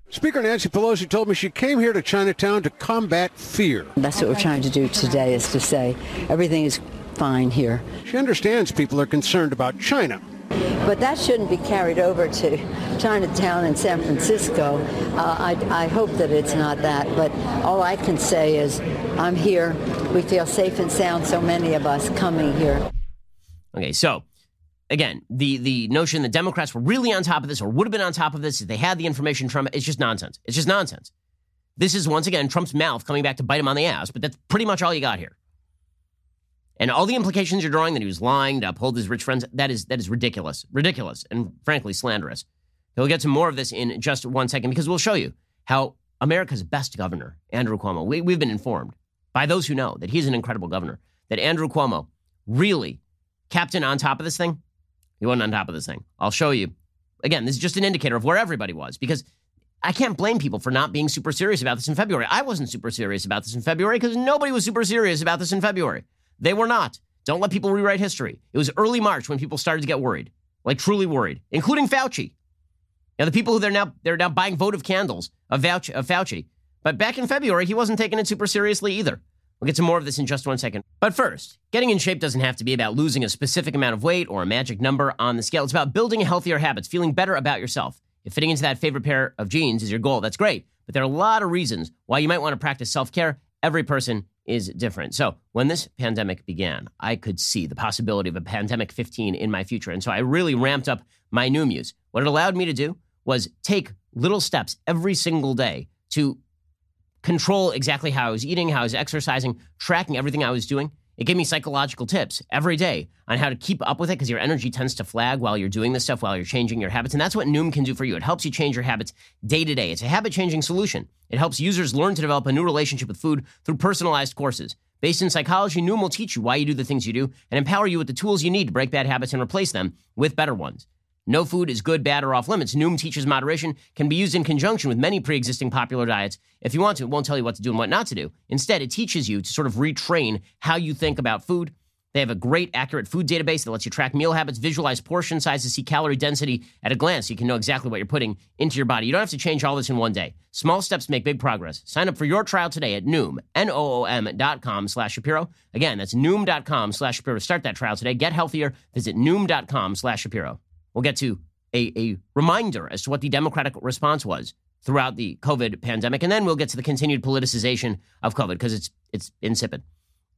Speaker Nancy Pelosi told me she came here to Chinatown to combat fear. That's what we're trying to do today is to say everything is fine here. She understands people are concerned about China. But that shouldn't be carried over to Chinatown and San Francisco. Uh, I, I hope that it's not that. But all I can say is I'm here. We feel safe and sound, so many of us coming here. Okay, so again, the the notion that Democrats were really on top of this or would have been on top of this if they had the information from it's just nonsense. It's just nonsense. This is once again Trump's mouth coming back to bite him on the ass, but that's pretty much all you got here. And all the implications you're drawing that he was lying to uphold his rich friends, that is that is ridiculous. Ridiculous and frankly slanderous. We'll get to more of this in just one second because we'll show you how America's best governor, Andrew Cuomo, we, we've been informed by those who know that he's an incredible governor, that Andrew Cuomo really captain on top of this thing he wasn't on top of this thing. I'll show you. Again, this is just an indicator of where everybody was because I can't blame people for not being super serious about this in February. I wasn't super serious about this in February because nobody was super serious about this in February. They were not. Don't let people rewrite history. It was early March when people started to get worried, like truly worried, including Fauci. Now the people who they're now they're now buying votive candles of Fauci, of Fauci. But back in February, he wasn't taking it super seriously either. We'll get to more of this in just one second. But first, getting in shape doesn't have to be about losing a specific amount of weight or a magic number on the scale. It's about building healthier habits, feeling better about yourself. If fitting into that favorite pair of jeans is your goal, that's great. But there are a lot of reasons why you might want to practice self care. Every person is different. So when this pandemic began, I could see the possibility of a pandemic 15 in my future. And so I really ramped up my Noom use. What it allowed me to do was take little steps every single day to control exactly how I was eating, how I was exercising, tracking everything I was doing. It gave me psychological tips every day on how to keep up with it because your energy tends to flag while you're doing this stuff, while you're changing your habits. And that's what Noom can do for you. It helps you change your habits day to day. It's a habit changing solution. It helps users learn to develop a new relationship with food through personalized courses. Based in psychology, Noom will teach you why you do the things you do and empower you with the tools you need to break bad habits and replace them with better ones. No food is good, bad, or off limits. Noom teaches moderation, can be used in conjunction with many pre existing popular diets. If you want to, it won't tell you what to do and what not to do. Instead, it teaches you to sort of retrain how you think about food. They have a great, accurate food database that lets you track meal habits, visualize portion sizes, see calorie density at a glance so you can know exactly what you're putting into your body. You don't have to change all this in one day. Small steps make big progress. Sign up for your trial today at Noom, N-O-O-M dot com slash Shapiro. Again, that's Noom dot com slash Shapiro. Start that trial today. Get healthier. Visit Noom dot com slash Shapiro. We'll get to a, a reminder as to what the Democratic response was throughout the COVID pandemic, and then we'll get to the continued politicization of COVID because it's it's insipid.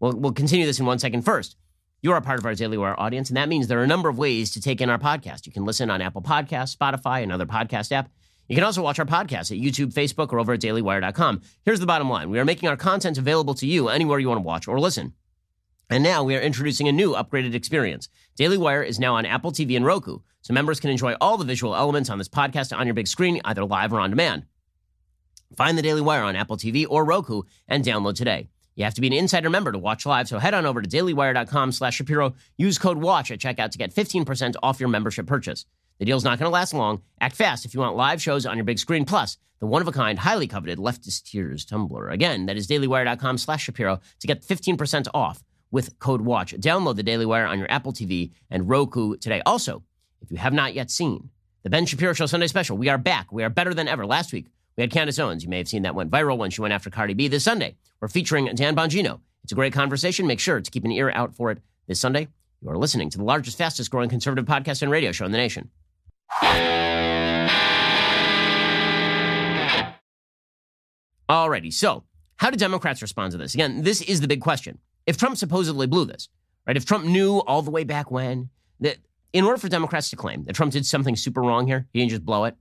We'll, we'll continue this in one second. First, you are a part of our Daily Wire audience, and that means there are a number of ways to take in our podcast. You can listen on Apple Podcasts, Spotify, and other podcast app. You can also watch our podcast at YouTube, Facebook, or over at dailywire.com. Here's the bottom line we are making our content available to you anywhere you want to watch or listen. And now we are introducing a new upgraded experience. Daily Wire is now on Apple TV and Roku, so members can enjoy all the visual elements on this podcast on your big screen, either live or on demand. Find the Daily Wire on Apple TV or Roku and download today. You have to be an insider member to watch live, so head on over to dailywire.com slash Shapiro. Use code WATCH at checkout to get 15% off your membership purchase. The deal's not going to last long. Act fast if you want live shows on your big screen, plus the one-of-a-kind, highly coveted Leftist Tears tumbler. Again, that is dailywire.com slash Shapiro to get 15% off with code WATCH. Download the Daily Wire on your Apple TV and Roku today. Also, if you have not yet seen the Ben Shapiro Show Sunday Special, we are back. We are better than ever. Last week, we had Candace Owens. You may have seen that went viral when she went after Cardi B. This Sunday, we're featuring Dan Bongino. It's a great conversation. Make sure to keep an ear out for it this Sunday. You are listening to the largest, fastest growing conservative podcast and radio show in the nation. Alrighty, so how do Democrats respond to this? Again, this is the big question if Trump supposedly blew this, right? If Trump knew all the way back when that in order for Democrats to claim that Trump did something super wrong here, he didn't just blow it,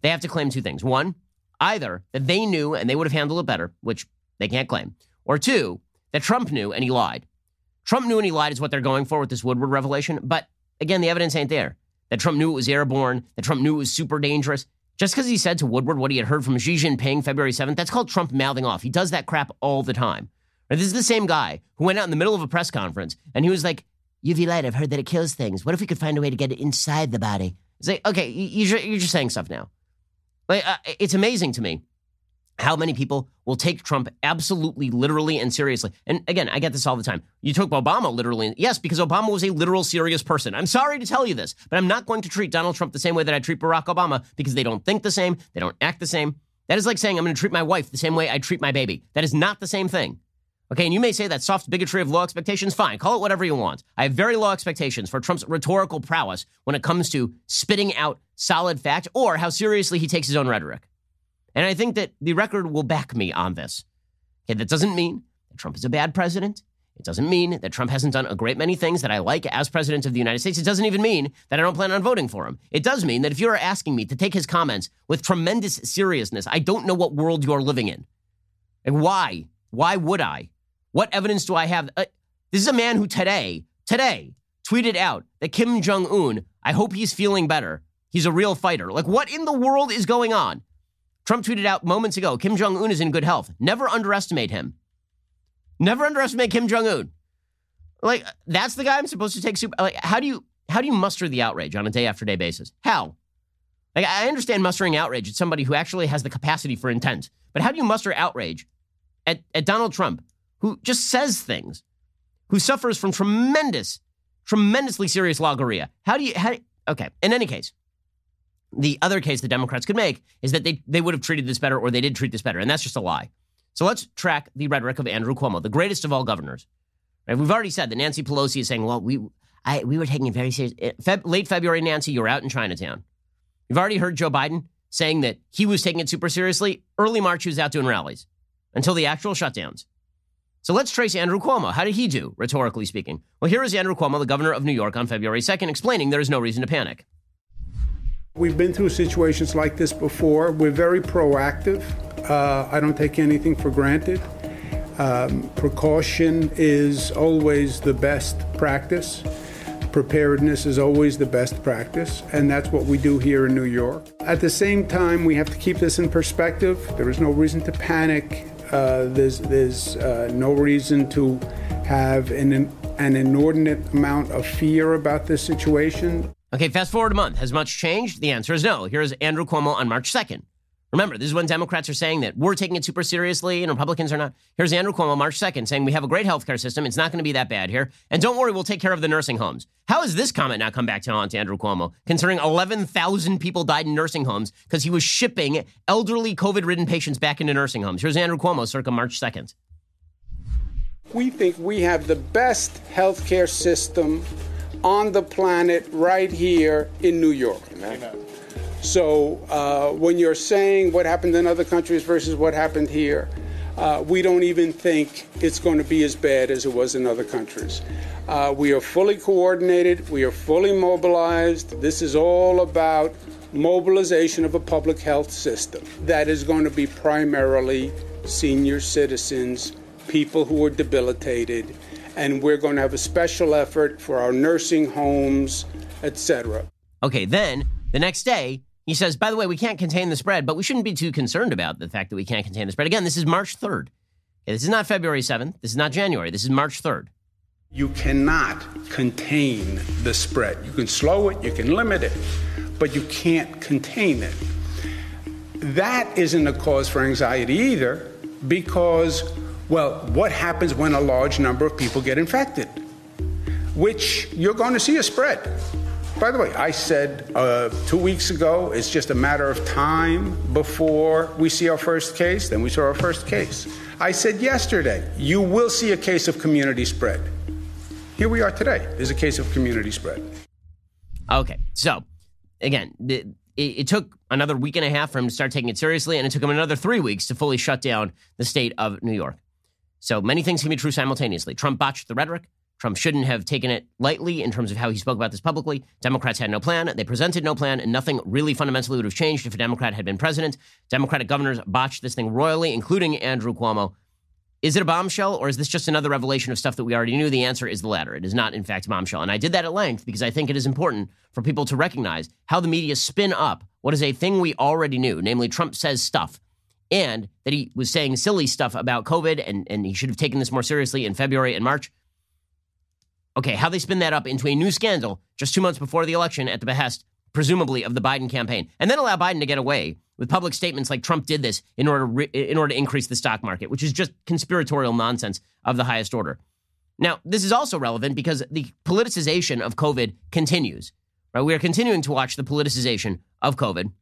they have to claim two things. One, either that they knew and they would have handled it better, which they can't claim, or two, that Trump knew and he lied. Trump knew and he lied is what they're going for with this Woodward revelation. But again, the evidence ain't there. That Trump knew it was airborne, that Trump knew it was super dangerous. Just because he said to Woodward what he had heard from Xi Jinping February 7th, that's called Trump mouthing off. He does that crap all the time. This is the same guy who went out in the middle of a press conference and he was like, UV light, I've heard that it kills things. What if we could find a way to get it inside the body? It's like, okay, you're just saying stuff now. Like, uh, it's amazing to me how many people will take Trump absolutely, literally, and seriously. And again, I get this all the time. You took Obama literally. Yes, because Obama was a literal, serious person. I'm sorry to tell you this, but I'm not going to treat Donald Trump the same way that I treat Barack Obama because they don't think the same, they don't act the same. That is like saying I'm going to treat my wife the same way I treat my baby. That is not the same thing. Okay, and you may say that soft bigotry of low expectations, fine, call it whatever you want. I have very low expectations for Trump's rhetorical prowess when it comes to spitting out solid fact or how seriously he takes his own rhetoric. And I think that the record will back me on this. Okay, that doesn't mean that Trump is a bad president. It doesn't mean that Trump hasn't done a great many things that I like as president of the United States. It doesn't even mean that I don't plan on voting for him. It does mean that if you're asking me to take his comments with tremendous seriousness, I don't know what world you're living in. And why? Why would I? What evidence do I have? Uh, this is a man who today, today, tweeted out that Kim Jong un, I hope he's feeling better. He's a real fighter. Like, what in the world is going on? Trump tweeted out moments ago Kim Jong un is in good health. Never underestimate him. Never underestimate Kim Jong un. Like, that's the guy I'm supposed to take super. Like, how do you how do you muster the outrage on a day after day basis? How? Like, I understand mustering outrage at somebody who actually has the capacity for intent, but how do you muster outrage at, at Donald Trump, who just says things, who suffers from tremendous, tremendously serious logorrhea? How do you, how, okay, in any case, the other case the Democrats could make is that they, they would have treated this better or they did treat this better, and that's just a lie. So let's track the rhetoric of Andrew Cuomo, the greatest of all governors. Right? We've already said that Nancy Pelosi is saying, well, we, I, we were taking it very serious. Eh, Feb, late February, Nancy, you were out in Chinatown. You've already heard Joe Biden saying that he was taking it super seriously. Early March, he was out doing rallies until the actual shutdowns. So let's trace Andrew Cuomo. How did he do, rhetorically speaking? Well, here is Andrew Cuomo, the governor of New York, on February 2nd, explaining there is no reason to panic. We've been through situations like this before. We're very proactive. Uh, I don't take anything for granted. Um, precaution is always the best practice. Preparedness is always the best practice, and that's what we do here in New York. At the same time, we have to keep this in perspective. There is no reason to panic. Uh, there's there's uh, no reason to have an, an inordinate amount of fear about this situation. Okay, fast forward a month. Has much changed? The answer is no. Here's Andrew Cuomo on March 2nd. Remember, this is when Democrats are saying that we're taking it super seriously and Republicans are not. Here's Andrew Cuomo March 2nd saying we have a great healthcare system. It's not going to be that bad here. And don't worry, we'll take care of the nursing homes. How has this comment not come back to haunt Andrew Cuomo, considering 11,000 people died in nursing homes because he was shipping elderly COVID ridden patients back into nursing homes? Here's Andrew Cuomo circa March 2nd. We think we have the best healthcare system on the planet right here in New York. Amen. So uh, when you're saying what happened in other countries versus what happened here, uh, we don't even think it's going to be as bad as it was in other countries. Uh, we are fully coordinated, we are fully mobilized. This is all about mobilization of a public health system that is going to be primarily senior citizens, people who are debilitated, and we're going to have a special effort for our nursing homes, etc. Okay, then the next day, he says, by the way, we can't contain the spread, but we shouldn't be too concerned about the fact that we can't contain the spread. Again, this is March 3rd. Okay, this is not February 7th. This is not January. This is March 3rd. You cannot contain the spread. You can slow it, you can limit it, but you can't contain it. That isn't a cause for anxiety either, because, well, what happens when a large number of people get infected? Which you're going to see a spread. By the way, I said uh, two weeks ago it's just a matter of time before we see our first case. Then we saw our first case. I said yesterday, you will see a case of community spread. Here we are today. There's a case of community spread. Okay, so again, it, it took another week and a half for him to start taking it seriously, and it took him another three weeks to fully shut down the state of New York. So many things can be true simultaneously. Trump botched the rhetoric. Trump shouldn't have taken it lightly in terms of how he spoke about this publicly. Democrats had no plan. They presented no plan, and nothing really fundamentally would have changed if a Democrat had been president. Democratic governors botched this thing royally, including Andrew Cuomo. Is it a bombshell, or is this just another revelation of stuff that we already knew? The answer is the latter. It is not, in fact, a bombshell. And I did that at length because I think it is important for people to recognize how the media spin up what is a thing we already knew, namely Trump says stuff and that he was saying silly stuff about COVID and, and he should have taken this more seriously in February and March. Okay, how they spin that up into a new scandal just two months before the election at the behest, presumably, of the Biden campaign, and then allow Biden to get away with public statements like Trump did this in order to re- in order to increase the stock market, which is just conspiratorial nonsense of the highest order. Now, this is also relevant because the politicization of COVID continues. Right? We are continuing to watch the politicization of COVID,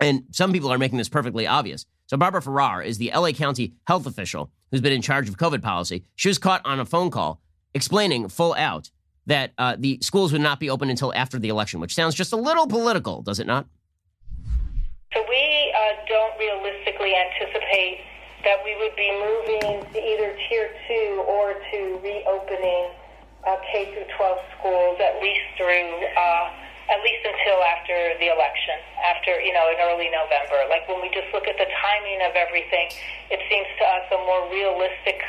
and some people are making this perfectly obvious. So Barbara Ferrer is the LA County health official who's been in charge of COVID policy. She was caught on a phone call explaining full out that uh, the schools would not be open until after the election, which sounds just a little political, does it not? So we uh, don't realistically anticipate that we would be moving to either tier two or to reopening uh, K through 12 schools at least through uh, at least until after the election, after, you know, in early November. Like when we just look at the timing of everything, it seems to us a more realistic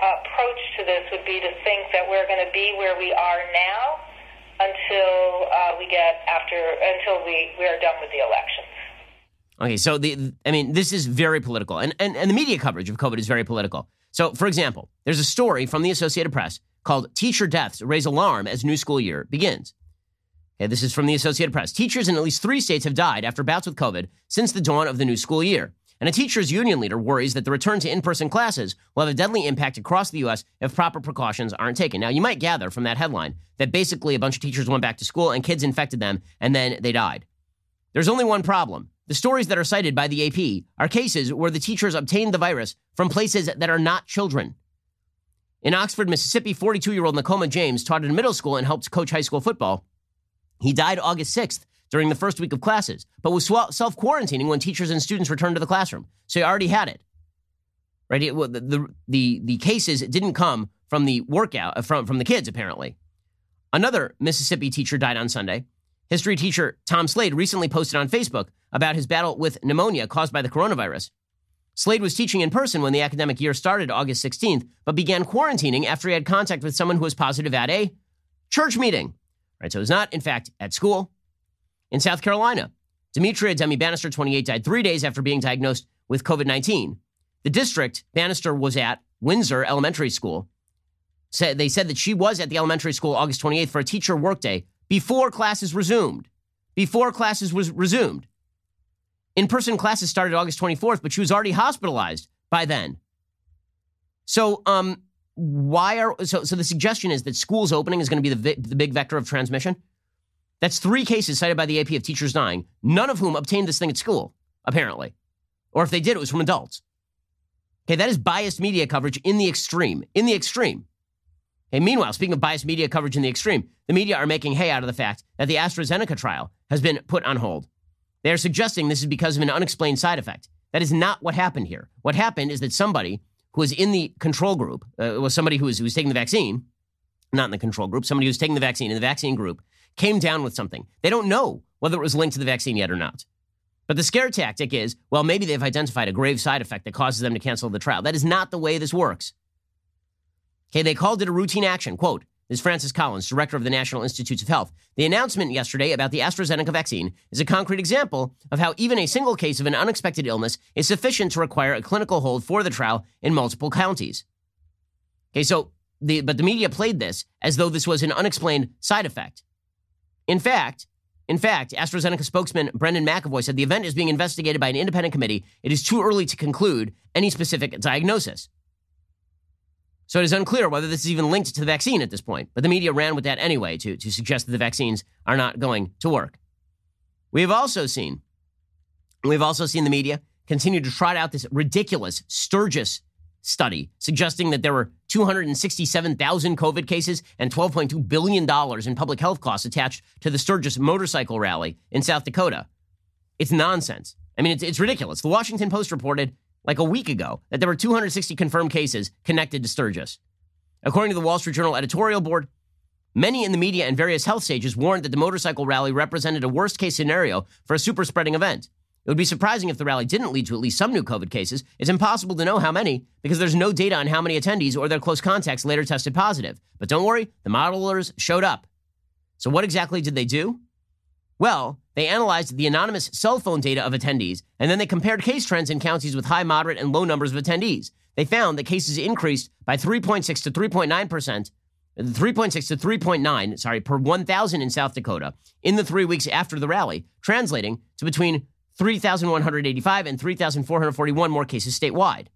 uh, approach to this would be to think that we're going to be where we are now until uh, we get after, until we, we are done with the elections. Okay, so the I mean, this is very political, and, and and the media coverage of COVID is very political. So, for example, there's a story from the Associated Press called "Teacher Deaths Raise Alarm as New School Year Begins." Okay, this is from the Associated Press. Teachers in at least three states have died after bouts with COVID since the dawn of the new school year. And a teachers union leader worries that the return to in person classes will have a deadly impact across the U.S. if proper precautions aren't taken. Now, you might gather from that headline that basically a bunch of teachers went back to school and kids infected them and then they died. There's only one problem. The stories that are cited by the AP are cases where the teachers obtained the virus from places that are not children. In Oxford, Mississippi, 42 year old Nakoma James taught at a middle school and helped coach high school football. He died August 6th during the first week of classes, but was self quarantining when teachers and students returned to the classroom. So he already had it. Right? It, well, the, the, the, the cases didn't come from the workout, uh, from, from the kids, apparently. Another Mississippi teacher died on Sunday. History teacher Tom Slade recently posted on Facebook about his battle with pneumonia caused by the coronavirus. Slade was teaching in person when the academic year started August 16th, but began quarantining after he had contact with someone who was positive at a church meeting. Right, so it was not, in fact, at school. In South Carolina, Demetria Demi Bannister, 28, died three days after being diagnosed with COVID 19. The district Bannister was at, Windsor Elementary School, said they said that she was at the elementary school August 28th for a teacher workday before classes resumed. Before classes was resumed. In-person classes started August 24th, but she was already hospitalized by then. So, um, why are so? So the suggestion is that schools opening is going to be the the big vector of transmission. That's three cases cited by the AP of teachers dying, none of whom obtained this thing at school, apparently, or if they did, it was from adults. Okay, that is biased media coverage in the extreme. In the extreme. And meanwhile, speaking of biased media coverage in the extreme, the media are making hay out of the fact that the AstraZeneca trial has been put on hold. They are suggesting this is because of an unexplained side effect. That is not what happened here. What happened is that somebody who was in the control group, uh, was somebody who was, who was taking the vaccine, not in the control group, somebody who was taking the vaccine in the vaccine group, came down with something. They don't know whether it was linked to the vaccine yet or not. But the scare tactic is, well, maybe they've identified a grave side effect that causes them to cancel the trial. That is not the way this works. Okay, they called it a routine action. Quote, this is Francis Collins, director of the National Institutes of Health. The announcement yesterday about the AstraZeneca vaccine is a concrete example of how even a single case of an unexpected illness is sufficient to require a clinical hold for the trial in multiple counties. Okay, so the but the media played this as though this was an unexplained side effect. In fact, in fact, AstraZeneca spokesman Brendan McAvoy said the event is being investigated by an independent committee. It is too early to conclude any specific diagnosis. So it is unclear whether this is even linked to the vaccine at this point, but the media ran with that anyway to, to suggest that the vaccines are not going to work. We have also seen, we've also seen the media continue to trot out this ridiculous Sturgis study suggesting that there were 267,000 COVID cases and $12.2 billion in public health costs attached to the Sturgis motorcycle rally in South Dakota. It's nonsense. I mean, it's, it's ridiculous. The Washington Post reported like a week ago that there were 260 confirmed cases connected to Sturgis. According to the Wall Street Journal editorial board, many in the media and various health stages warned that the motorcycle rally represented a worst case scenario for a super spreading event. It would be surprising if the rally didn't lead to at least some new COVID cases. It's impossible to know how many because there's no data on how many attendees or their close contacts later tested positive. But don't worry, the modelers showed up. So, what exactly did they do? Well, they analyzed the anonymous cell phone data of attendees, and then they compared case trends in counties with high, moderate, and low numbers of attendees. They found that cases increased by 3.6 to 3.9 percent, 3.6 to 3.9, sorry, per 1,000 in South Dakota in the three weeks after the rally, translating to between 3,185 and 3,441 more cases statewide.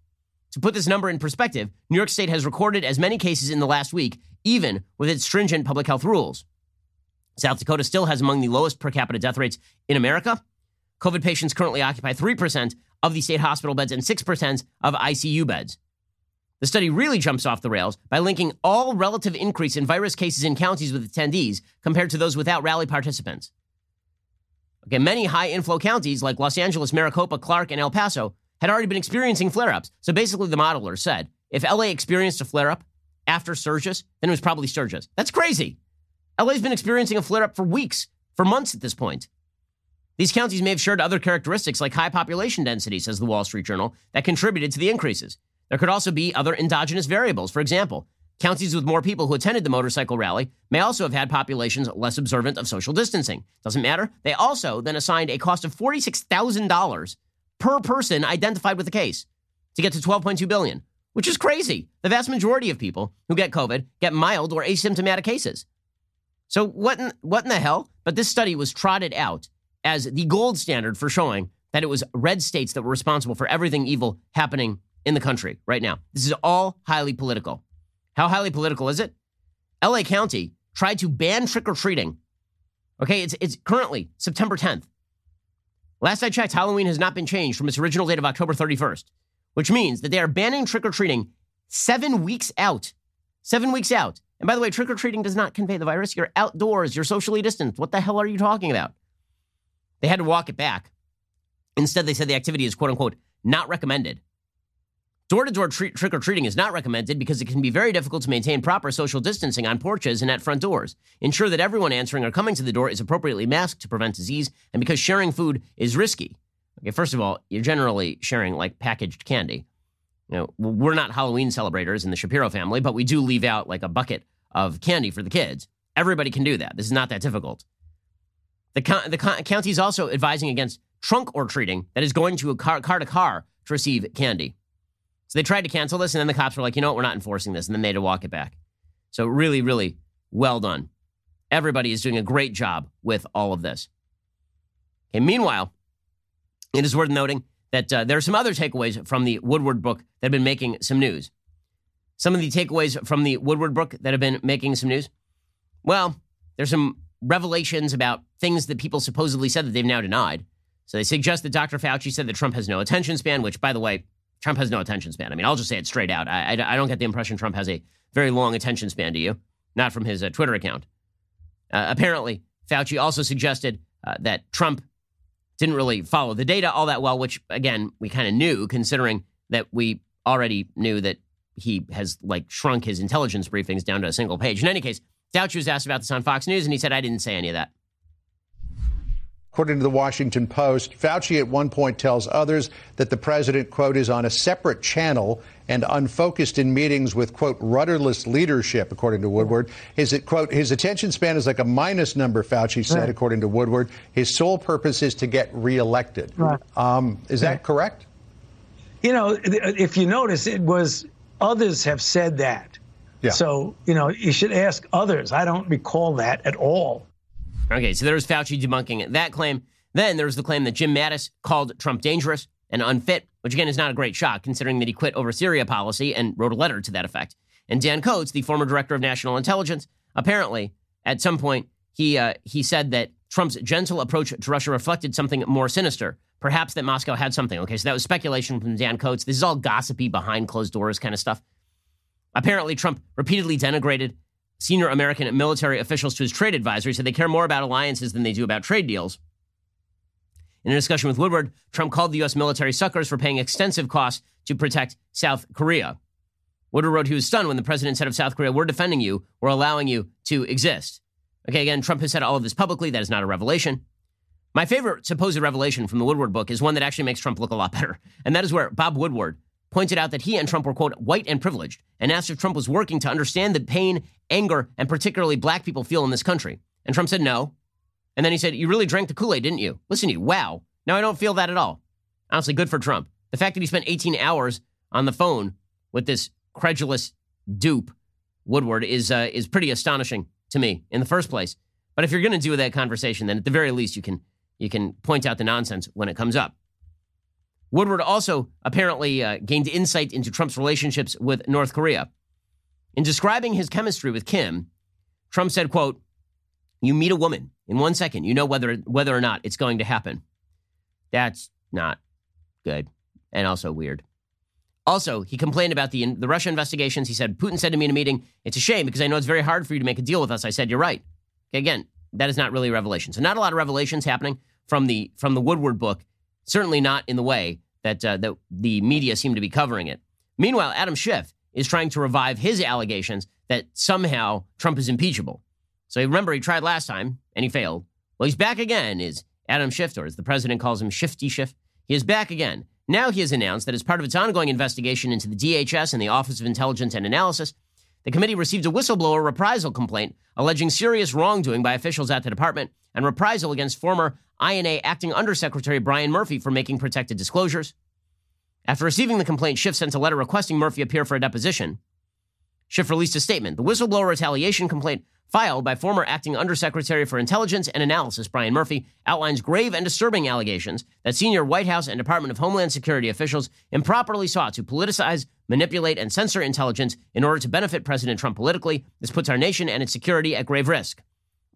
To put this number in perspective, New York State has recorded as many cases in the last week, even with its stringent public health rules. South Dakota still has among the lowest per capita death rates in America. COVID patients currently occupy 3% of the state hospital beds and 6% of ICU beds. The study really jumps off the rails by linking all relative increase in virus cases in counties with attendees compared to those without rally participants. Okay, many high inflow counties like Los Angeles, Maricopa, Clark, and El Paso had already been experiencing flare ups. So basically, the modeler said if LA experienced a flare up after Sturgis, then it was probably Sturgis. That's crazy. LA's been experiencing a flare up for weeks, for months at this point. These counties may have shared other characteristics like high population density, says the Wall Street Journal, that contributed to the increases. There could also be other endogenous variables. For example, counties with more people who attended the motorcycle rally may also have had populations less observant of social distancing. Doesn't matter. They also then assigned a cost of $46,000 per person identified with the case to get to 12.2 billion, which is crazy. The vast majority of people who get COVID get mild or asymptomatic cases. So what in, what in the hell? But this study was trotted out as the gold standard for showing that it was red states that were responsible for everything evil happening in the country right now. This is all highly political. How highly political is it? LA County tried to ban trick or treating. Okay, it's, it's currently September 10th. Last I checked, Halloween has not been changed from its original date of October 31st, which means that they are banning trick or treating seven weeks out. Seven weeks out. And by the way, trick or treating does not convey the virus. You're outdoors, you're socially distanced. What the hell are you talking about? They had to walk it back. Instead, they said the activity is quote unquote not recommended. Door to door trick or treating is not recommended because it can be very difficult to maintain proper social distancing on porches and at front doors. Ensure that everyone answering or coming to the door is appropriately masked to prevent disease, and because sharing food is risky. Okay, first of all, you're generally sharing like packaged candy. You know, we're not Halloween celebrators in the Shapiro family, but we do leave out like a bucket of candy for the kids. Everybody can do that. This is not that difficult. The, the county is also advising against trunk or treating that is going to a car, car to car to receive candy. So they tried to cancel this, and then the cops were like, you know what, we're not enforcing this. And then they had to walk it back. So really, really well done. Everybody is doing a great job with all of this. Okay, meanwhile, it is worth noting that uh, there are some other takeaways from the Woodward book that have been making some news. Some of the takeaways from the Woodward book that have been making some news. Well, there's some revelations about things that people supposedly said that they've now denied. So they suggest that Dr. Fauci said that Trump has no attention span, which, by the way, Trump has no attention span. I mean, I'll just say it straight out. I, I, I don't get the impression Trump has a very long attention span, do you? Not from his uh, Twitter account. Uh, apparently, Fauci also suggested uh, that Trump didn't really follow the data all that well, which, again, we kind of knew, considering that we already knew that he has like shrunk his intelligence briefings down to a single page. In any case, Fauci was asked about this on Fox News, and he said, I didn't say any of that. According to the Washington Post, Fauci at one point tells others that the president, quote, is on a separate channel and unfocused in meetings with, quote, rudderless leadership, according to Woodward. His, quote, his attention span is like a minus number, Fauci said, right. according to Woodward. His sole purpose is to get reelected. Right. Um, is that correct? You know, if you notice, it was others have said that. Yeah. So, you know, you should ask others. I don't recall that at all. Okay, so there's Fauci debunking that claim. Then there's the claim that Jim Mattis called Trump dangerous and unfit, which again is not a great shock considering that he quit over Syria policy and wrote a letter to that effect. And Dan Coats, the former director of national intelligence, apparently at some point he uh, he said that Trump's gentle approach to Russia reflected something more sinister. Perhaps that Moscow had something. Okay, so that was speculation from Dan Coats. This is all gossipy behind closed doors kind of stuff. Apparently, Trump repeatedly denigrated senior American military officials to his trade advisor. He said they care more about alliances than they do about trade deals. In a discussion with Woodward, Trump called the U.S. military suckers for paying extensive costs to protect South Korea. Woodward wrote he was stunned when the president said of South Korea, We're defending you, we're allowing you to exist. Okay, again, Trump has said all of this publicly. That is not a revelation. My favorite supposed revelation from the Woodward book is one that actually makes Trump look a lot [LAUGHS] better. And that is where Bob Woodward pointed out that he and Trump were, quote, white and privileged, and asked if Trump was working to understand the pain, anger, and particularly black people feel in this country. And Trump said no. And then he said, You really drank the Kool Aid, didn't you? Listen to you. Wow. Now I don't feel that at all. Honestly, good for Trump. The fact that he spent 18 hours on the phone with this credulous dupe, Woodward, is, uh, is pretty astonishing to me in the first place. But if you're going to do that conversation, then at the very least, you can, you can point out the nonsense when it comes up. Woodward also apparently uh, gained insight into Trump's relationships with North Korea. In describing his chemistry with Kim, Trump said, quote, you meet a woman in one second, you know whether whether or not it's going to happen. That's not good and also weird. Also, he complained about the the Russia investigations. He said Putin said to me in a meeting, "It's a shame because I know it's very hard for you to make a deal with us." I said, "You're right." Again, that is not really a revelation. So not a lot of revelations happening from the from the Woodward book certainly not in the way that, uh, that the media seem to be covering it. Meanwhile, Adam Schiff is trying to revive his allegations that somehow Trump is impeachable. So remember, he tried last time and he failed. Well, he's back again, is Adam Schiff, or as the president calls him, Shifty Schiff. He is back again. Now he has announced that as part of its ongoing investigation into the DHS and the Office of Intelligence and Analysis, the committee received a whistleblower reprisal complaint alleging serious wrongdoing by officials at the department and reprisal against former I&A Acting Undersecretary Brian Murphy for making protected disclosures. After receiving the complaint, Schiff sent a letter requesting Murphy appear for a deposition. Schiff released a statement. The whistleblower retaliation complaint filed by former acting Undersecretary for Intelligence and Analysis Brian Murphy, outlines grave and disturbing allegations that senior White House and Department of Homeland Security officials improperly sought to politicize, manipulate, and censor intelligence in order to benefit President Trump politically. This puts our nation and its security at grave risk.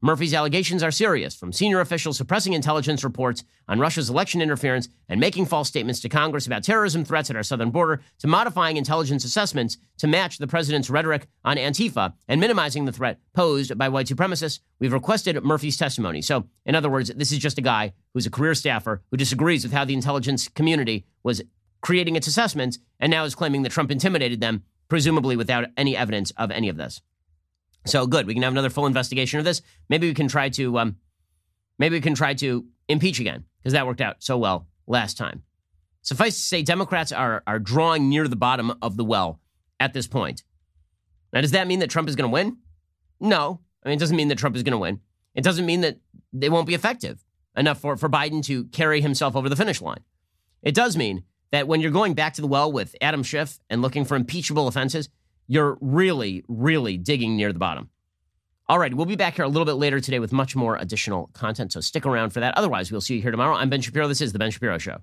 Murphy's allegations are serious, from senior officials suppressing intelligence reports on Russia's election interference and making false statements to Congress about terrorism threats at our southern border, to modifying intelligence assessments to match the president's rhetoric on Antifa and minimizing the threat posed by white supremacists. We've requested Murphy's testimony. So, in other words, this is just a guy who's a career staffer who disagrees with how the intelligence community was creating its assessments and now is claiming that Trump intimidated them, presumably without any evidence of any of this. So good. We can have another full investigation of this. Maybe we can try to um, maybe we can try to impeach again because that worked out so well last time. Suffice to say, Democrats are are drawing near the bottom of the well at this point. Now, does that mean that Trump is going to win? No. I mean, it doesn't mean that Trump is going to win. It doesn't mean that they won't be effective enough for, for Biden to carry himself over the finish line. It does mean that when you're going back to the well with Adam Schiff and looking for impeachable offenses, you're really, really digging near the bottom. All right, we'll be back here a little bit later today with much more additional content, so stick around for that. Otherwise, we'll see you here tomorrow. I'm Ben Shapiro. This is The Ben Shapiro Show.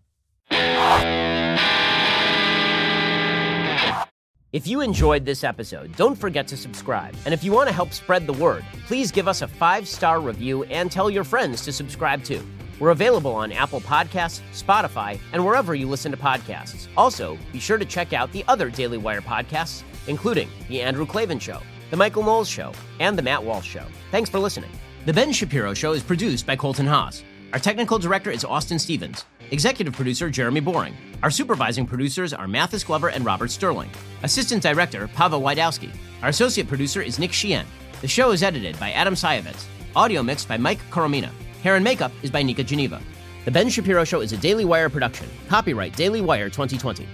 If you enjoyed this episode, don't forget to subscribe. And if you want to help spread the word, please give us a five star review and tell your friends to subscribe too. We're available on Apple Podcasts, Spotify, and wherever you listen to podcasts. Also, be sure to check out the other Daily Wire podcasts including The Andrew Klavan Show, The Michael Knowles Show, and The Matt Walsh Show. Thanks for listening. The Ben Shapiro Show is produced by Colton Haas. Our technical director is Austin Stevens. Executive producer Jeremy Boring. Our supervising producers are Mathis Glover and Robert Sterling. Assistant director Pavel Lydowski. Our associate producer is Nick Sheehan. The show is edited by Adam Sayevitz. Audio mixed by Mike Coromina. Hair and makeup is by Nika Geneva. The Ben Shapiro Show is a Daily Wire production. Copyright Daily Wire 2020.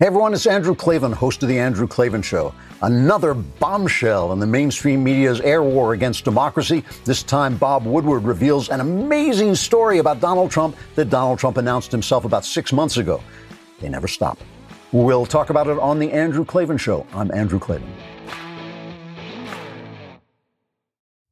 Hey everyone, it's Andrew Klavan, host of The Andrew Klavan Show. Another bombshell in the mainstream media's air war against democracy. This time, Bob Woodward reveals an amazing story about Donald Trump that Donald Trump announced himself about six months ago. They never stop. We'll talk about it on The Andrew Klavan Show. I'm Andrew Klavan.